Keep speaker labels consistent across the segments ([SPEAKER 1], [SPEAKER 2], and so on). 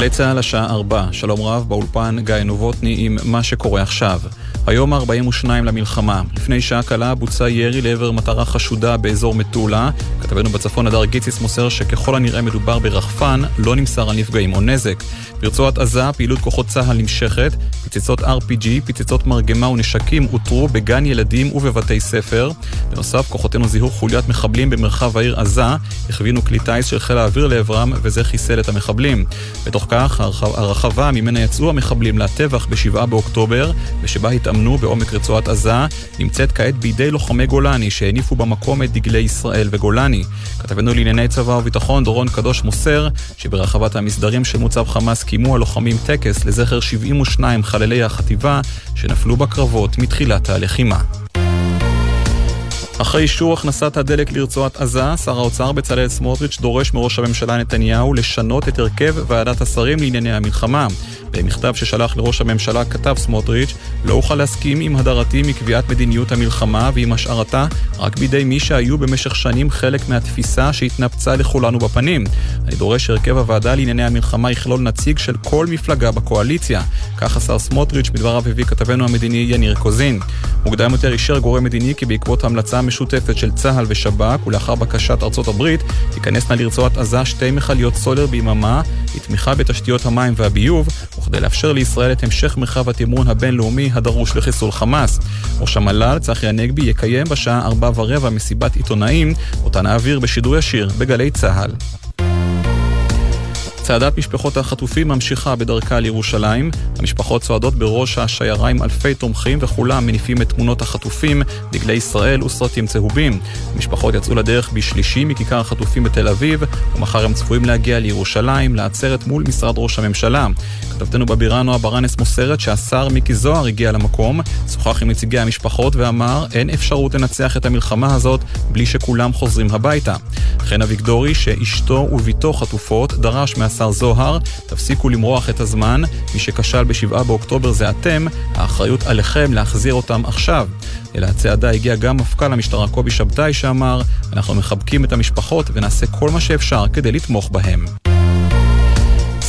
[SPEAKER 1] גלי צה"ל השעה 4, שלום רב, באולפן גיא נובוטני עם מה שקורה עכשיו. היום ה-42 למלחמה. לפני שעה קלה בוצע ירי לעבר מטרה חשודה באזור מטולה. כתבנו בצפון הדר גיציס מוסר שככל הנראה מדובר ברחפן, לא נמסר על נפגעים או נזק. ברצועת עזה פעילות כוחות צה"ל נמשכת, פצצות RPG, פצצות מרגמה ונשקים אותרו בגן ילדים ובבתי ספר. בנוסף, כוחותינו זיהו חוליית מחבלים במרחב העיר עזה, הכווינו כלי טיס של חיל האוויר לעברם וזה חיסל את המחבלים. בתוך כך, הרחבה ממנה יצאו המחבלים לטבח ב-7 באוקטובר, ושבה התאמנו בעומק רצועת עזה, נמצאת כעת בידי לוחמי גולני שהניפו במקום את דגלי ישראל וגולני. כתבנו לענייני צבא וביטחון דורון קדוש מוסר שברחבת המסדרים של מוצב חמאס קיימו הלוחמים טקס לזכר 72 חללי החטיבה שנפלו בקרבות מתחילת הלחימה. אחרי אישור הכנסת הדלק לרצועת עזה, שר האוצר בצלאל סמוטריץ' דורש מראש הממשלה נתניהו לשנות את הרכב ועדת השרים לענייני המלחמה. במכתב ששלח לראש הממשלה כתב סמוטריץ', לא אוכל להסכים עם הדרתי מקביעת מדיניות המלחמה ועם השארתה רק בידי מי שהיו במשך שנים חלק מהתפיסה שהתנפצה לכולנו בפנים. אני דורש שהרכב הוועדה לענייני המלחמה יכלול נציג של כל מפלגה בקואליציה. כך השר סמוטריץ' בדבריו הביא כתבנו המדיני יניר קוזין. מוקדם יותר אישר גורם מדיני כי בעקבות המלצה המשותפת של צה"ל ושב"כ ולאחר בקשת ארצות הברית תיכנסנה לרצועת עזה שתי מכליות סולר ביממה לתמיכה בתשתיות המים והביוב וכדי לאפשר לישראל את המשך מרחב התמרון הבינלאומי הדרוש לחיסול חמאס. ראש המל"ל, צחי הנגבי, יקיים בשעה ארבע ורבע מסיבת עיתונאים, אותה נעביר בשידור ישיר בגלי צה"ל. צעדת משפחות החטופים ממשיכה בדרכה לירושלים. המשפחות צועדות בראש השיירה עם אלפי תומכים וכולם מניפים את תמונות החטופים, דגלי ישראל וסרטים צהובים. המשפחות יצאו לדרך בשלישי מכיכר החטופים בתל אביב, ומחר הם צפויים להגיע לירושלים, לעצרת מול משרד ראש הממשלה. כתבתנו בבירה נועה ברנס מוסרת שהשר מיקי זוהר הגיע למקום, שוחח עם נציגי המשפחות ואמר אין אפשרות לנצח את המלחמה הזאת בלי שכולם חוזרים הביתה. חן אביגדורי, שאשתו וביתו חטופות, דרש מהשר זוהר, תפסיקו למרוח את הזמן, מי שכשל ב-7 באוקטובר זה אתם, האחריות עליכם להחזיר אותם עכשיו. אל הצעדה הגיע גם מפכ"ל המשטרה קובי שבתאי שאמר, אנחנו מחבקים את המשפחות ונעשה כל מה שאפשר כדי לתמוך בהם.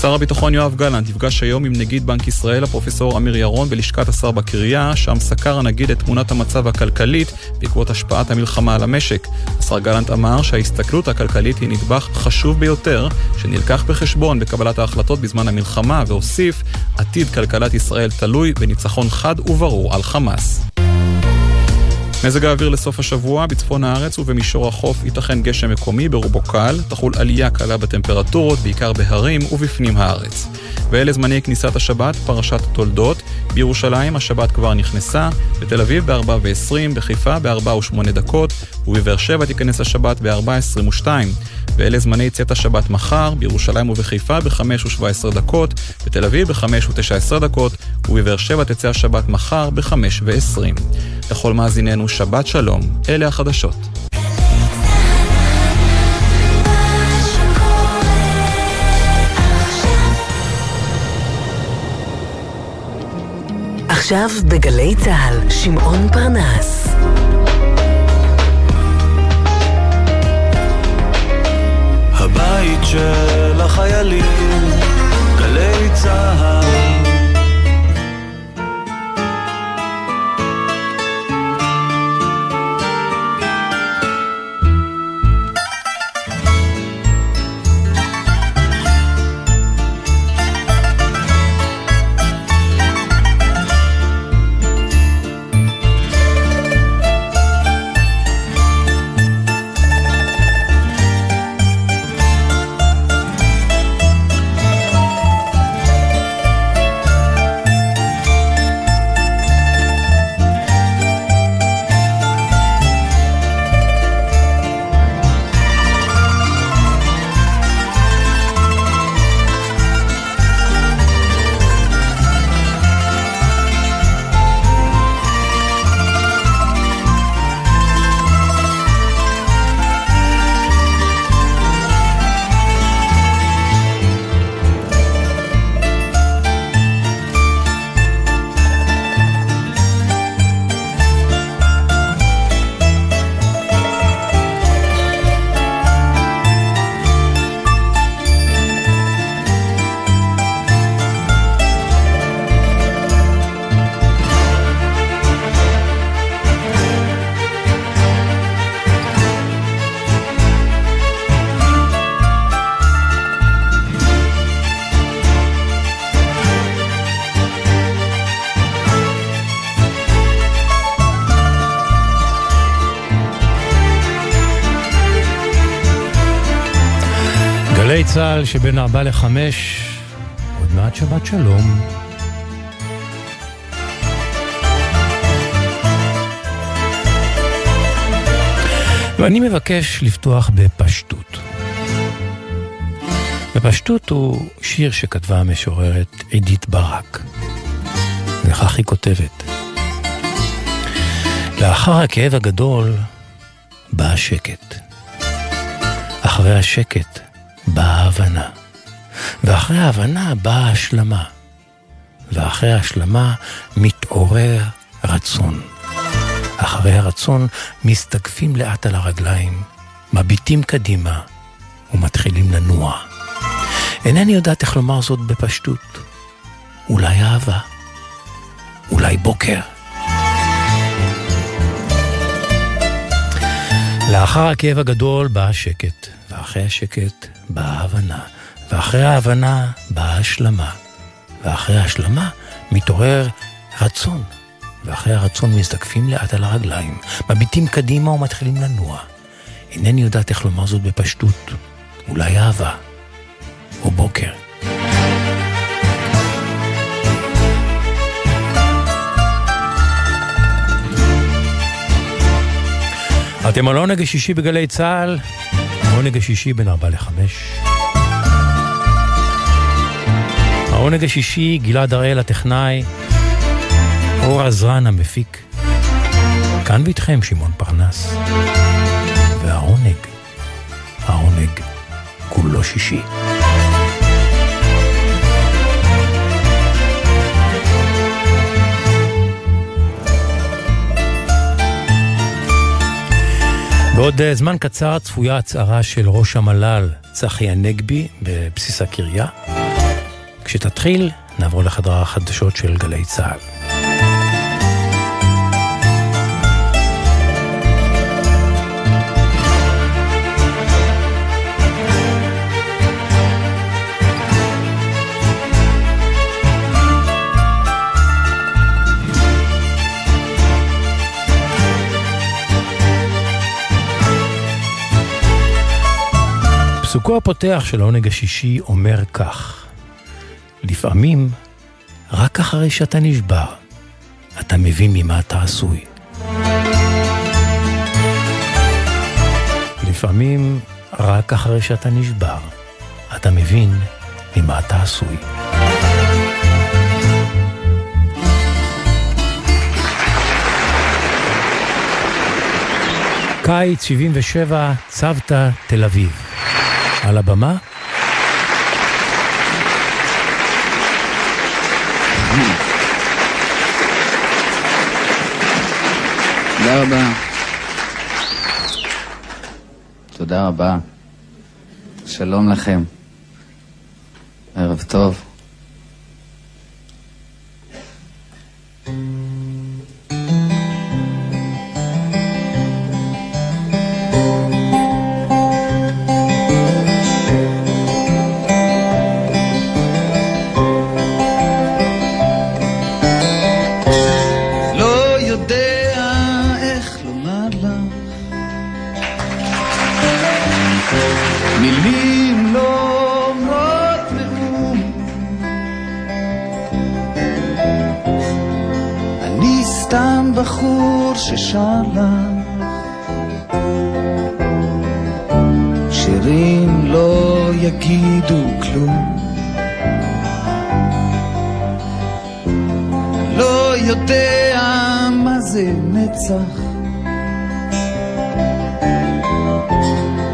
[SPEAKER 1] שר הביטחון יואב גלנט נפגש היום עם נגיד בנק ישראל, הפרופסור אמיר ירון, בלשכת השר בקריה, שם סקר הנגיד את תמונת המצב הכלכלית בעקבות השפעת המלחמה על המשק. השר גלנט אמר שההסתכלות הכלכלית היא נדבך חשוב ביותר, שנלקח בחשבון בקבלת ההחלטות בזמן המלחמה, והוסיף, עתיד כלכלת ישראל תלוי בניצחון חד וברור על חמאס. מזג האוויר לסוף השבוע, בצפון הארץ ובמישור החוף ייתכן גשם מקומי ברובו קל, תחול עלייה קלה בטמפרטורות, בעיקר בהרים ובפנים הארץ. ואלה זמני כניסת השבת, פרשת תולדות. בירושלים השבת כבר נכנסה, בתל אביב ב-4 ו-20, בחיפה ב-4 ו-8 דקות, ובבאר שבע תיכנס השבת ב-4.22. ואלה זמני צאת השבת מחר, בירושלים ובחיפה ב-5 ו-17 דקות, בתל אביב ב-5 ו-19 דקות, ובבאר שבע תצא השבת מחר ב-5 ו-20. לכל מאזיננו שבת שלום, אלה החדשות.
[SPEAKER 2] עכשיו בגלי צה"ל, שמעון פרנס.
[SPEAKER 3] הבית של החיילים, גלי צה"ל
[SPEAKER 4] גלי צה"ל שבין ארבע לחמש, עוד מעט שבת שלום. ואני מבקש לפתוח בפשטות. בפשטות הוא שיר שכתבה המשוררת עידית ברק, וכך היא כותבת: לאחר הכאב הגדול בא השקט. אחרי השקט באה ההבנה. ואחרי ההבנה באה ההשלמה. ואחרי ההשלמה מתעורר רצון. אחרי הרצון מסתגפים לאט על הרגליים, מביטים קדימה ומתחילים לנוע. אינני יודעת איך לומר זאת בפשטות. אולי אהבה. אולי בוקר. לאחר הכאב הגדול בא השקט, ואחרי השקט באה ההבנה, ואחרי ההבנה באה ההשלמה, ואחרי ההשלמה מתעורר רצון, ואחרי הרצון מזדקפים לאט על הרגליים, מביטים קדימה ומתחילים לנוע. אינני יודעת איך לומר זאת בפשטות, אולי אהבה, או בוקר. אתם על העונג השישי בגלי צה"ל, העונג השישי בין ארבע לחמש. העונג השישי, גלעד הראל הטכנאי, אור עזרן המפיק. כאן ואיתכם שמעון פרנס. והעונג, העונג, כולו שישי. בעוד אה, זמן קצר צפויה הצהרה של ראש המל"ל צחי הנגבי בבסיס הקריה. כשתתחיל, נעבור לחדר החדשות של גלי צה"ל. פסוקו הפותח של העונג השישי אומר כך: לפעמים, רק אחרי שאתה נשבר, אתה מבין ממה אתה עשוי. לפעמים, רק אחרי שאתה נשבר, אתה מבין ממה אתה עשוי. קיץ 77, צוותא, תל אביב. על הבמה.
[SPEAKER 5] תודה רבה. תודה רבה. שלום לכם. ערב טוב. ששר לך שירים לא יגידו כלום. לא יודע מה זה נצח.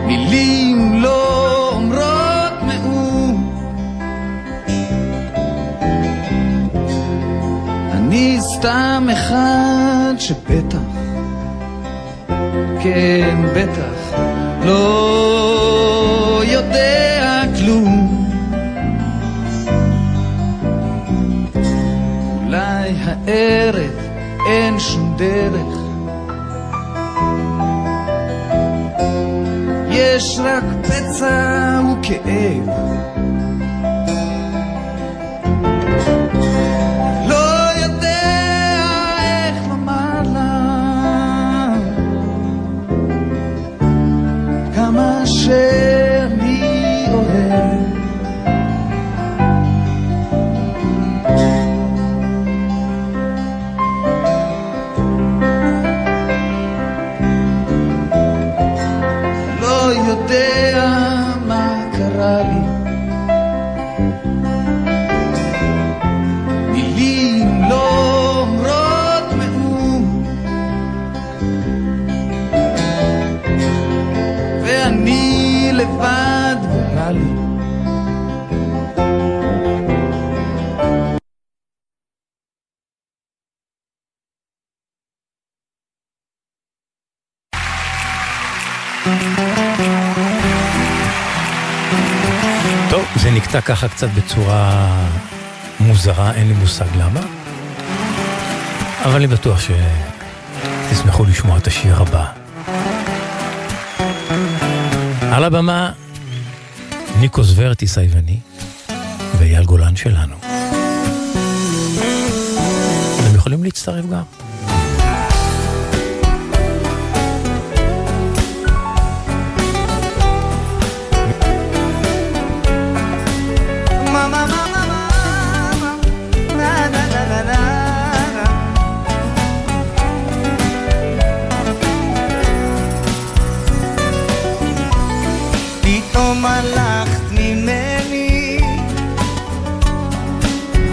[SPEAKER 5] מילים לא אומרות מאום. אני סתם אחד שבטח כן, בטח, לא יודע כלום. אולי הערב אין שום דרך, יש רק פצע וכאב.
[SPEAKER 4] טוב, זה נקטע ככה קצת בצורה מוזרה, אין לי מושג למה. אבל אני בטוח שתשמחו לשמוע את השיר הבא. על הבמה, ניקוס ורטיס היווני ואייל גולן שלנו. אתם יכולים להצטרף גם.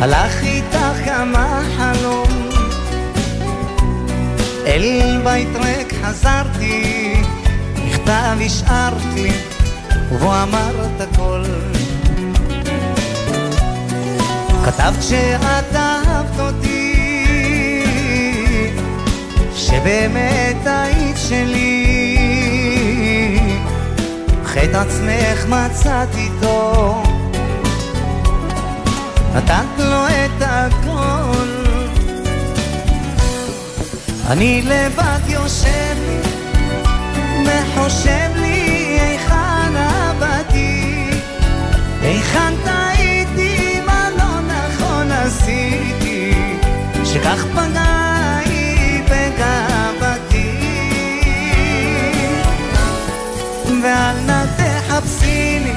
[SPEAKER 6] הלך איתך גם החלום אל בית ריק חזרתי מכתב השארת לי ובו אמרת הכל. כתבת שאת אהבת אותי שבאמת היית שלי חטא עצמך מצאת איתו נתת לו את הכל. אני לבד יושב לי וחושב לי היכן עבדתי. היכן טעיתי מה לא נכון עשיתי. שכך בגאוותי. ואל
[SPEAKER 7] I've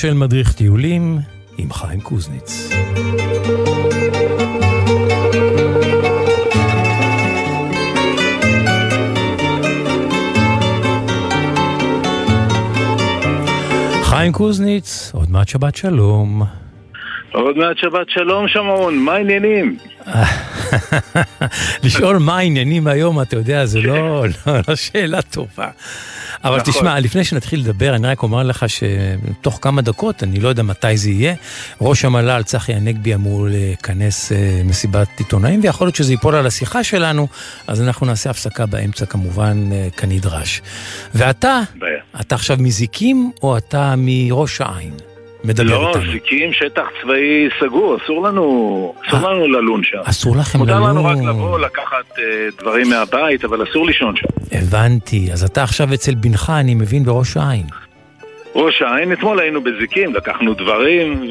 [SPEAKER 4] של מדריך טיולים עם חיים קוזניץ. חיים קוזניץ, עוד מעט שבת שלום.
[SPEAKER 8] עוד מעט שבת שלום שמעון, מה העניינים?
[SPEAKER 4] לשאול מה העניינים היום, אתה יודע, זה לא, לא, לא שאלה טובה. אבל
[SPEAKER 8] נכון.
[SPEAKER 4] תשמע, לפני שנתחיל לדבר, אני רק אומר לך שתוך כמה דקות, אני לא יודע מתי זה יהיה, ראש המל"ל צחי הנגבי אמור לכנס אה, מסיבת עיתונאים, ויכול להיות שזה ייפול על השיחה שלנו, אז אנחנו נעשה הפסקה באמצע כמובן אה, כנדרש. ואתה,
[SPEAKER 8] בעיה.
[SPEAKER 4] אתה עכשיו מזיקים או אתה מראש העין? מדבר
[SPEAKER 8] לא,
[SPEAKER 4] איתנו.
[SPEAKER 8] זיקים שטח צבאי סגור, אסור לנו, אסור
[SPEAKER 4] אה,
[SPEAKER 8] לנו ללון שם.
[SPEAKER 4] אסור לכם
[SPEAKER 8] מותר לנו רק
[SPEAKER 4] ללון.
[SPEAKER 8] לבוא, לקחת אה, דברים מהבית, אבל אסור לישון שם.
[SPEAKER 4] הבנתי, אז אתה עכשיו אצל בנך, אני מבין, בראש העין.
[SPEAKER 8] ראש העין, אתמול היינו בזיקים, לקחנו דברים,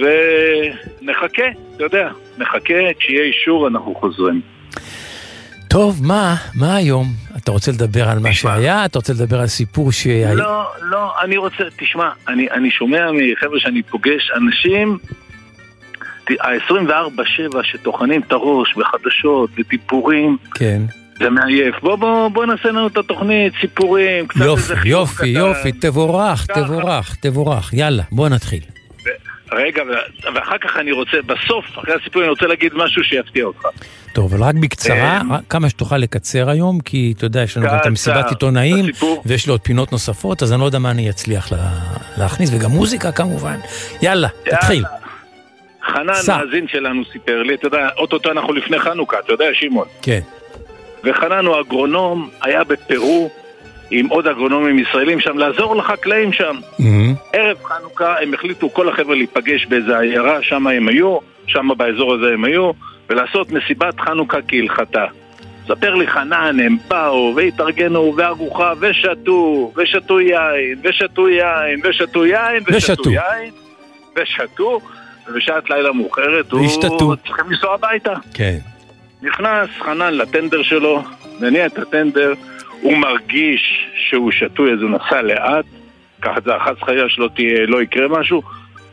[SPEAKER 8] ונחכה, אתה יודע, נחכה, כשיהיה אישור אנחנו חוזרים.
[SPEAKER 4] טוב, מה, מה היום? אתה רוצה לדבר על מה שהיה? אתה רוצה לדבר על סיפור שהיה?
[SPEAKER 8] לא, לא, אני רוצה, תשמע, אני, אני שומע מחבר'ה שאני פוגש, אנשים, ה-24-7 שטוחנים את הראש בחדשות, בדיבורים,
[SPEAKER 4] כן.
[SPEAKER 8] זה מעייף. בוא, בוא, בוא נעשה לנו את התוכנית, סיפורים, קצת
[SPEAKER 4] יופי,
[SPEAKER 8] איזה חיוך
[SPEAKER 4] יופי,
[SPEAKER 8] קטן.
[SPEAKER 4] יופי, תבורך,
[SPEAKER 8] ככה.
[SPEAKER 4] תבורך, תבורך. יאללה, בוא נתחיל.
[SPEAKER 8] רגע, ואחר כך אני רוצה, בסוף, אחרי הסיפור, אני רוצה להגיד משהו שיפתיע אותך.
[SPEAKER 4] טוב, אבל רק בקצרה,
[SPEAKER 8] אמ,
[SPEAKER 4] כמה שתוכל לקצר היום, כי אתה יודע, יש לנו גם את המסיבת עיתונאים. ויש לי עוד פינות נוספות, אז אני לא יודע מה אני אצליח לה- להכניס, וגם מוזיקה כמובן. יאללה, תתחיל.
[SPEAKER 8] חנן,
[SPEAKER 4] סע.
[SPEAKER 8] מאזין שלנו, סיפר לי, אתה יודע, אוטוטו אנחנו לפני חנוכה, אתה יודע, שמעון.
[SPEAKER 4] כן.
[SPEAKER 8] וחנן הוא אגרונום, היה בפרו עם עוד אגרונומים ישראלים שם, לעזור לחקלאים שם.
[SPEAKER 4] מהמם.
[SPEAKER 8] ערב חנוכה הם החליטו כל החבר'ה להיפגש באיזה עיירה, שם הם היו, שם באזור הזה הם היו, ולעשות מסיבת חנוכה כהלכתה. ספר לי חנן, הם באו והתארגנו וארוחה ושתו, ושתו יין, ושתו יין, ושתו יין,
[SPEAKER 4] ושתו.
[SPEAKER 8] יין, ושתו, ובשעת לילה מאוחרת הוא. צריכים לנסוע הביתה.
[SPEAKER 4] כן.
[SPEAKER 8] נכנס חנן לטנדר שלו, מניע את הטנדר, הוא מרגיש שהוא שתוי אז הוא נסע לאט, ככה זה החס חיה שלו תהיה, לא יקרה משהו,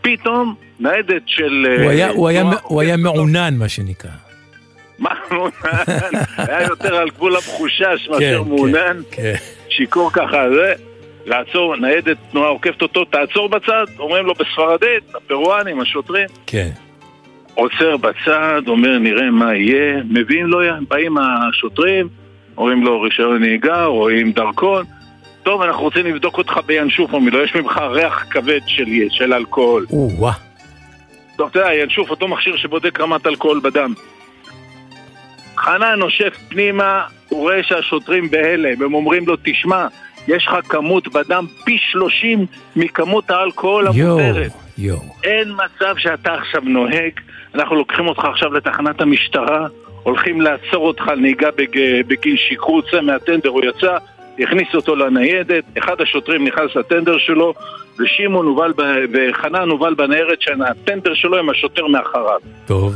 [SPEAKER 8] פתאום ניידת של...
[SPEAKER 4] הוא
[SPEAKER 8] אה,
[SPEAKER 4] היה- הוא היה-
[SPEAKER 8] תנועה
[SPEAKER 4] הוא היה
[SPEAKER 8] אותו.
[SPEAKER 4] מעונן, מה שנקרא.
[SPEAKER 8] מה מעונן? היה יותר על גבול המחושש
[SPEAKER 4] כן,
[SPEAKER 8] מאשר מעונן,
[SPEAKER 4] כן.
[SPEAKER 8] שיכור ככה, זה, לעצור, ניידת תנועה עוקפת אותו, תעצור בצד, אומרים לו בספרדית, הפרואנים, השוטרים,
[SPEAKER 4] כן.
[SPEAKER 8] עוצר בצד, אומר נראה מה יהיה, מביאים לו, באים השוטרים, אומרים לו רישיון נהיגה, רואים דרכון, טוב אנחנו רוצים לבדוק אותך בינשוף, אומרים לו יש ממך ריח כבד של, של אלכוהול.
[SPEAKER 4] או-אה.
[SPEAKER 8] טוב אתה יודע, ינשוף אותו מכשיר שבודק רמת אלכוהול בדם. חנן נושף פנימה, הוא רואה שהשוטרים בהלם, הם אומרים לו תשמע, יש לך כמות בדם פי 30 מכמות האלכוהול
[SPEAKER 4] יואו,
[SPEAKER 8] המותרת.
[SPEAKER 4] יואו.
[SPEAKER 8] אין מצב שאתה עכשיו נוהג, אנחנו לוקחים אותך עכשיו לתחנת המשטרה, הולכים לעצור אותך על נהיגה בג... בגין שכרות, צא מהטנדר, הוא יצא, הכניס אותו לניידת, אחד השוטרים נכנס לטנדר שלו, ושמעון הובל, ב... וחנן הובל בניירת שהטנדר שלו עם השוטר מאחריו.
[SPEAKER 4] טוב.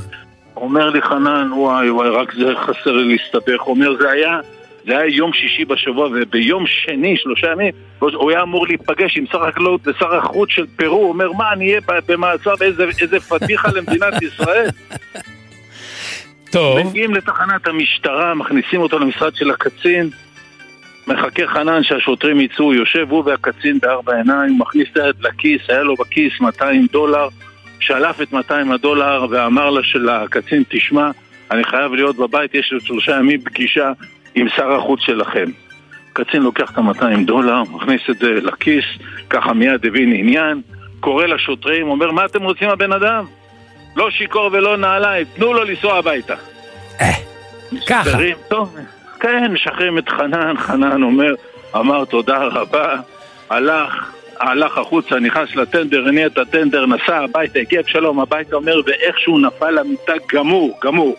[SPEAKER 8] אומר לי חנן, וואי וואי, רק זה חסר לי להסתבך. הוא אומר, זה היה, זה היה יום שישי בשבוע, וביום שני, שלושה ימים, הוא היה אמור להיפגש עם שר החקלאות ושר החוץ של פרו, הוא אומר, מה, אני אהיה ב- במעצר באיזה איזה פדיחה למדינת ישראל?
[SPEAKER 4] טוב.
[SPEAKER 8] מגיעים לתחנת המשטרה, מכניסים אותו למשרד של הקצין, מחכה חנן שהשוטרים יצאו, יושב הוא והקצין בארבע עיניים, מכניס את היד לכיס, היה לו בכיס 200 דולר, שלף את 200 הדולר ואמר לה לקצין, תשמע, אני חייב להיות בבית, יש לי שלושה ימים פגישה עם שר החוץ שלכם. הקצין לוקח את ה-200 דולר, מכניס את זה לכיס, ככה מיד הבין עניין, קורא לשוטרים, אומר, מה אתם רוצים הבן אדם? לא שיכור ולא נעליים, תנו לו לנסוע הביתה.
[SPEAKER 4] ככה.
[SPEAKER 8] משחררים, טוב, כן, משחררים את חנן, חנן אומר, אמר תודה רבה, הלך, הלך החוצה, נכנס לטנדר, הניע את הטנדר, נסע הביתה, הגיע בשלום הביתה, אומר, ואיכשהו נפל למיטה גמור, גמור.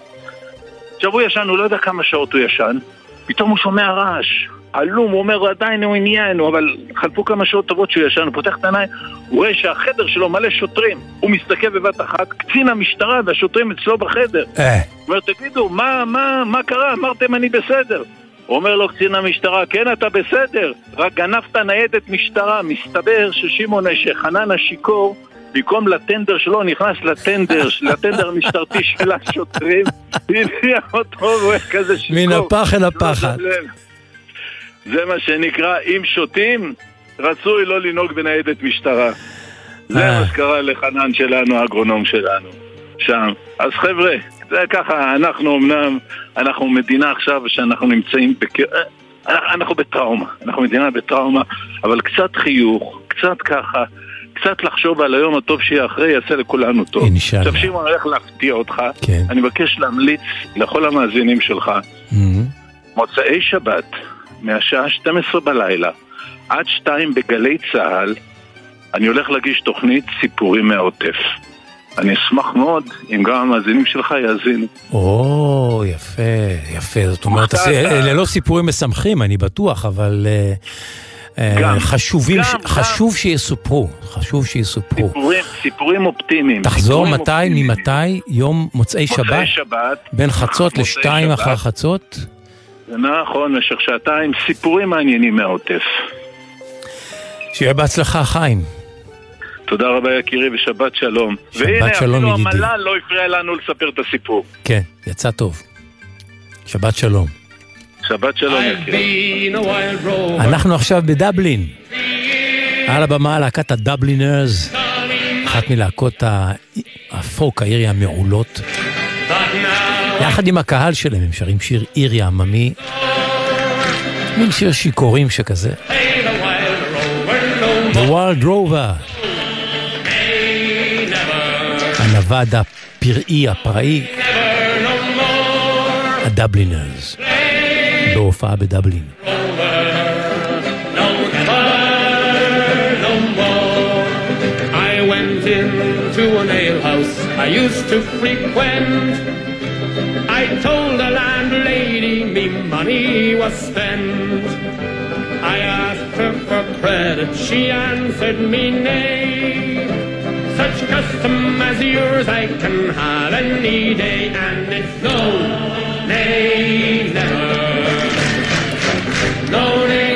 [SPEAKER 8] עכשיו הוא ישן, הוא לא יודע כמה שעות הוא ישן, פתאום הוא שומע רעש. עלום, הוא אומר, עדיין הוא עניין, אבל חלפו כמה שעות טובות שהוא ישן, הוא פותח את העיניים, הוא רואה שהחדר שלו מלא שוטרים. הוא מסתכל בבת אחת, קצין המשטרה והשוטרים אצלו בחדר.
[SPEAKER 4] אה,
[SPEAKER 8] הוא אומר, תגידו, מה, מה, מה קרה? אמרתם אני בסדר. הוא אומר לו קצין המשטרה, כן, אתה בסדר, רק גנבת ניידת משטרה. מסתבר ששמעון, שחנן השיכור, במקום לטנדר שלו, נכנס לטנדר, לטנדר המשטרתי של השוטרים, הניח אותו, והוא היה כזה שיכור.
[SPEAKER 4] מן הפח אל הפחת.
[SPEAKER 8] זה מה שנקרא, אם שותים, רצוי לא לנהוג בניידת משטרה. זה
[SPEAKER 4] אה.
[SPEAKER 8] מה שקרה לחנן שלנו, האגרונום שלנו, שם. אז חבר'ה, זה ככה, אנחנו אמנם, אנחנו מדינה עכשיו שאנחנו נמצאים בכ... אה, אנחנו בטראומה, אנחנו מדינה בטראומה, אבל קצת חיוך, קצת ככה, קצת לחשוב על היום הטוב שיהיה אחרי, יעשה לכולנו טוב.
[SPEAKER 4] אינשאללה.
[SPEAKER 8] עכשיו שמעון הולך להפתיע אותך,
[SPEAKER 4] כן.
[SPEAKER 8] אני מבקש להמליץ לכל המאזינים שלך,
[SPEAKER 4] מהמם.
[SPEAKER 8] מוצאי שבת, מהשעה 12 בלילה עד 2 בגלי צה"ל, אני הולך להגיש תוכנית סיפורים מהעוטף. אני אשמח מאוד אם גם המאזינים שלך יאזינו.
[SPEAKER 4] או, יפה, יפה. זאת אומרת. אלה לא סיפורים משמחים, אני בטוח, אבל אה, אה,
[SPEAKER 8] גם,
[SPEAKER 4] חשובים,
[SPEAKER 8] גם,
[SPEAKER 4] ש-
[SPEAKER 8] גם.
[SPEAKER 4] חשוב שיסופרו, חשוב שיסופרו.
[SPEAKER 8] סיפורים, סיפורים אופטימיים.
[SPEAKER 4] תחזור
[SPEAKER 8] סיפורים
[SPEAKER 4] מתי,
[SPEAKER 8] אופטימיים.
[SPEAKER 4] ממתי? יום מוצאי שבת?
[SPEAKER 8] מוצאי שבת.
[SPEAKER 4] בין חצות לשתיים. אחר חצות?
[SPEAKER 8] נכון, במשך שעתיים, סיפורים מעניינים מהעוטף.
[SPEAKER 4] שיהיה בהצלחה, חיים.
[SPEAKER 8] תודה רבה יקירי ושבת שלום.
[SPEAKER 4] שבת
[SPEAKER 8] והנה,
[SPEAKER 4] שלום,
[SPEAKER 8] אפילו
[SPEAKER 4] ידידי.
[SPEAKER 8] המל"ל לא הפריע לנו לספר את הסיפור.
[SPEAKER 4] כן, יצא טוב. שבת שלום.
[SPEAKER 8] שבת שלום יקירי.
[SPEAKER 4] אנחנו עכשיו בדבלין. על הבמה להקת הדבלינרס, אחת מלהקות הפוק האירי המעולות.
[SPEAKER 9] But now
[SPEAKER 4] יחד עם הקהל שלהם הם שרים שיר אירי עממי, מין שיר שיכורים שכזה. The Wild Rover, הנווד הפראי, הפראי. הדבלינרס, בהופעה בדבלין.
[SPEAKER 9] Into an alehouse I used to frequent. I told the landlady me money was spent. I asked her for credit, she answered me nay. Such custom as yours I can have any day, and it's no, nay, never. No, nay,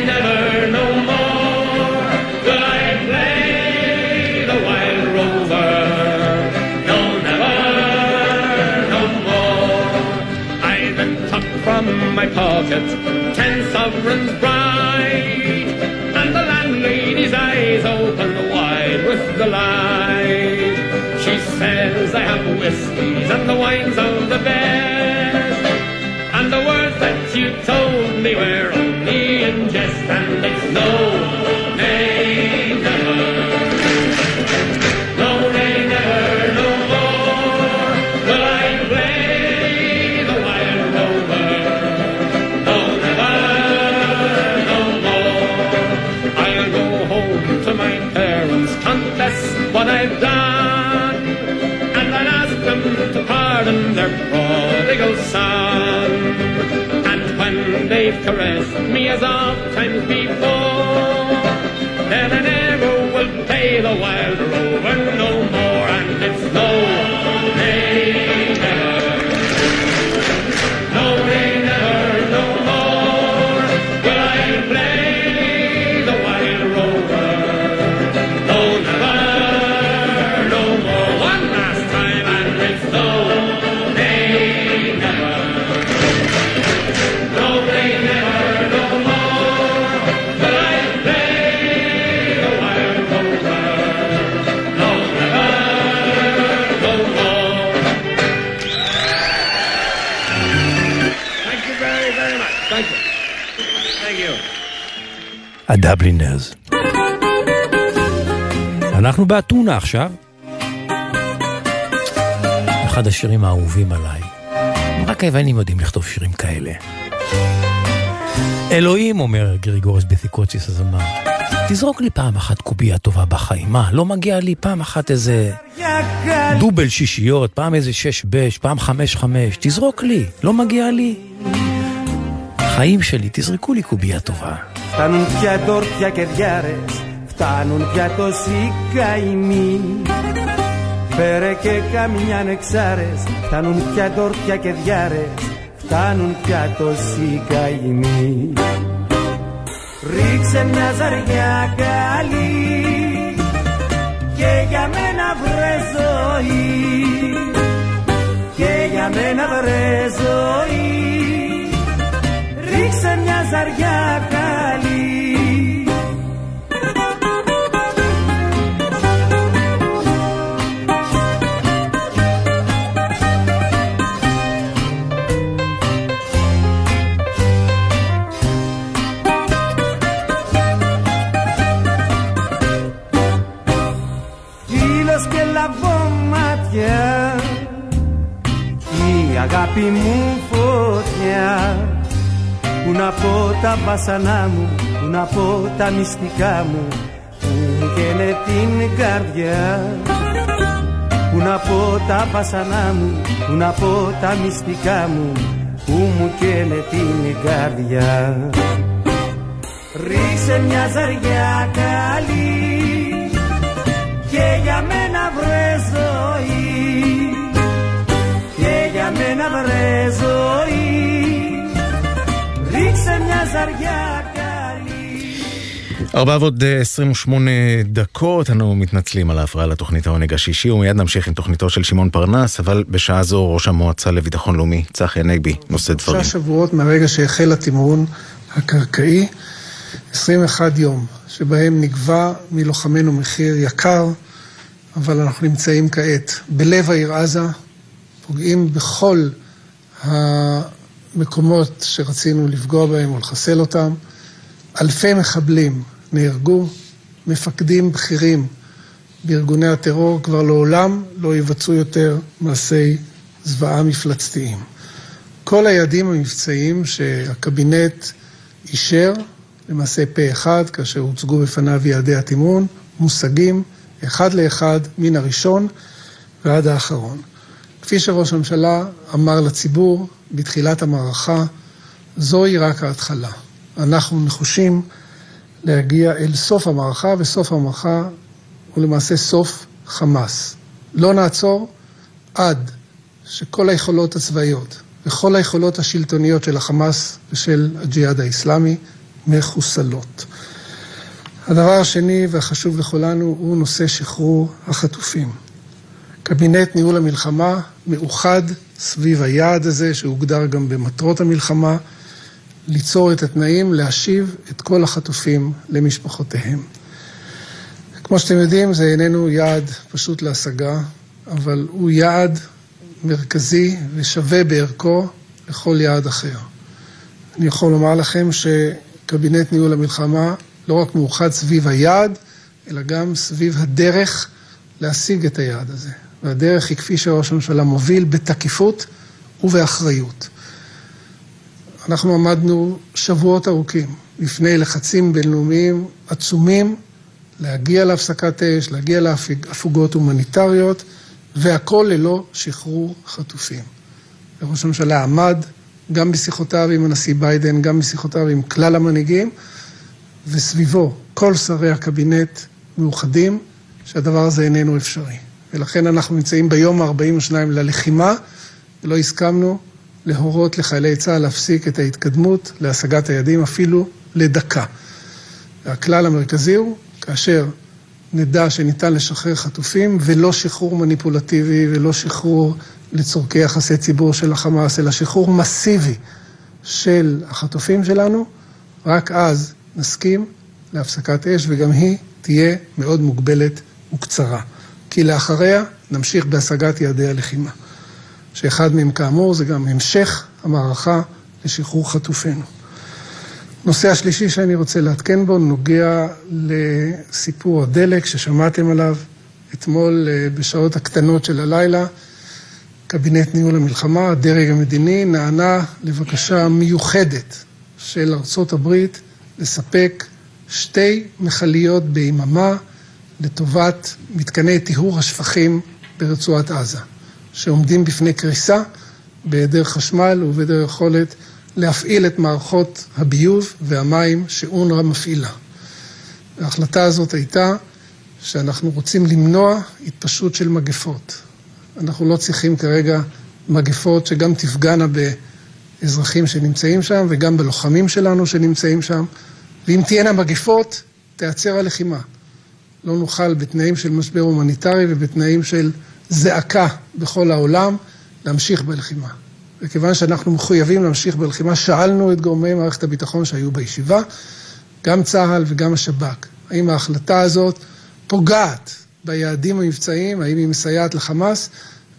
[SPEAKER 9] ten sovereigns bright, and the landlady's eyes opened wide with delight. She says I have whiskies and the wines of the best. And the words that you told me were only in jest, and it's no, nay, they've me as oft times before,
[SPEAKER 4] הדבלינרס. אנחנו באתונה עכשיו. אחד השירים האהובים עליי. רק היוונים יודעים לכתוב שירים כאלה. אלוהים, אומר גריגורס בתיקוציס הזמר, תזרוק לי פעם אחת קובייה טובה בחיים. מה, לא מגיע לי פעם אחת איזה דובל שישיות, פעם איזה שש בש, פעם חמש חמש, תזרוק לי, לא מגיע לי. חיים שלי, תזרקו לי קובייה טובה.
[SPEAKER 10] Φτάνουν πια τόρτια και διάρες Φτάνουν πια τόσοι καημοί Φέρε και καμιά νεξάρες Φτάνουν πια τόρτια και διάρες Φτάνουν πια τόσοι καημοί Ρίξε μια ζαριά καλή και για μένα βρε ζωή. Και για μένα βρε ζωή με μια ζαριά καλή. Και η αγάπη μου φωτιά. Πού να πω τα βασανά μου, πού να πω τα μυστικά μου Που μου καίνε την καρδιά. Πού να πω τα βασανά μου, πού να πω τα μυστικά μου Που μου καίνε την καρδιά. Ρίξε μια ζαριά καλή Και για μένα βρε ζωή. Μένα βρε ζωή
[SPEAKER 4] ארבע ועוד אה, 28 דקות, אנו מתנצלים על ההפרעה לתוכנית העונג השישי, ומיד נמשיך עם תוכניתו של שמעון פרנס, אבל בשעה זו ראש המועצה לביטחון לאומי, צחי הנגבי, נושא דברים.
[SPEAKER 11] שלושה שבועות מהרגע שהחל התמרון הקרקעי, 21 יום, שבהם נגבה מלוחמינו מחיר יקר, אבל אנחנו נמצאים כעת בלב העיר עזה, פוגעים בכל ה... המקומות שרצינו לפגוע בהם או לחסל אותם. אלפי מחבלים נהרגו, מפקדים בכירים בארגוני הטרור כבר לעולם לא יבצעו יותר מעשי זוועה מפלצתיים. כל היעדים המבצעיים שהקבינט אישר, למעשה פה אחד, כאשר הוצגו בפניו יעדי התמרון, מושגים אחד לאחד מן הראשון ועד האחרון. כפי שראש הממשלה אמר לציבור בתחילת המערכה, זוהי רק ההתחלה. אנחנו נחושים להגיע אל סוף המערכה, וסוף המערכה הוא למעשה סוף חמאס. לא נעצור עד שכל היכולות הצבאיות וכל היכולות השלטוניות של החמאס ושל הג'יהאד האיסלאמי מחוסלות. הדבר השני והחשוב לכולנו הוא נושא שחרור החטופים. קבינט ניהול המלחמה מאוחד סביב היעד הזה, שהוגדר גם במטרות המלחמה, ליצור את התנאים להשיב את כל החטופים למשפחותיהם. כמו שאתם יודעים, זה איננו יעד פשוט להשגה, אבל הוא יעד מרכזי ושווה בערכו לכל יעד אחר. אני יכול לומר לכם שקבינט ניהול המלחמה לא רק מאוחד סביב היעד, אלא גם סביב הדרך להשיג את היעד הזה. והדרך היא כפי שראש הממשלה מוביל, בתקיפות ובאחריות. אנחנו עמדנו שבועות ארוכים לפני לחצים בינלאומיים עצומים להגיע להפסקת אש, להגיע להפוגות הומניטריות, והכל ללא שחרור חטופים. וראש הממשלה עמד גם בשיחותיו עם הנשיא ביידן, גם בשיחותיו עם כלל המנהיגים, וסביבו כל שרי הקבינט מאוחדים שהדבר הזה איננו אפשרי. ולכן אנחנו נמצאים ביום ה-42 ללחימה, ולא הסכמנו להורות לחיילי צה"ל להפסיק את ההתקדמות להשגת היעדים אפילו לדקה. והכלל המרכזי הוא, כאשר נדע שניתן לשחרר חטופים, ולא שחרור מניפולטיבי ולא שחרור לצורכי יחסי ציבור של החמאס, אלא שחרור מסיבי של החטופים שלנו, רק אז נסכים להפסקת אש, וגם היא תהיה מאוד מוגבלת וקצרה. כי לאחריה נמשיך בהשגת יעדי הלחימה. שאחד מהם כאמור זה גם המשך המערכה לשחרור חטופינו. נושא השלישי שאני רוצה לעדכן בו נוגע לסיפור הדלק ששמעתם עליו אתמול אה, בשעות הקטנות של הלילה. קבינט ניהול המלחמה, הדרג המדיני, נענה לבקשה מיוחדת של ארצות הברית לספק שתי מכליות ביממה לטובת מתקני טיהור השפכים ברצועת עזה, שעומדים בפני קריסה בהיעדר חשמל ובהיעדר יכולת להפעיל את מערכות הביוב והמים שאונר"א מפעילה. ההחלטה הזאת הייתה שאנחנו רוצים למנוע התפשטות של מגפות. אנחנו לא צריכים כרגע מגפות שגם תפגענה באזרחים שנמצאים שם וגם בלוחמים שלנו שנמצאים שם, ואם תהיינה מגפות, תיעצר הלחימה. לא נוכל בתנאים של משבר הומניטרי ובתנאים של זעקה בכל העולם להמשיך בלחימה. וכיוון שאנחנו מחויבים להמשיך בלחימה, שאלנו את גורמי מערכת הביטחון שהיו בישיבה, גם צה"ל וגם השב"כ, האם ההחלטה הזאת פוגעת ביעדים המבצעיים, האם היא מסייעת לחמאס,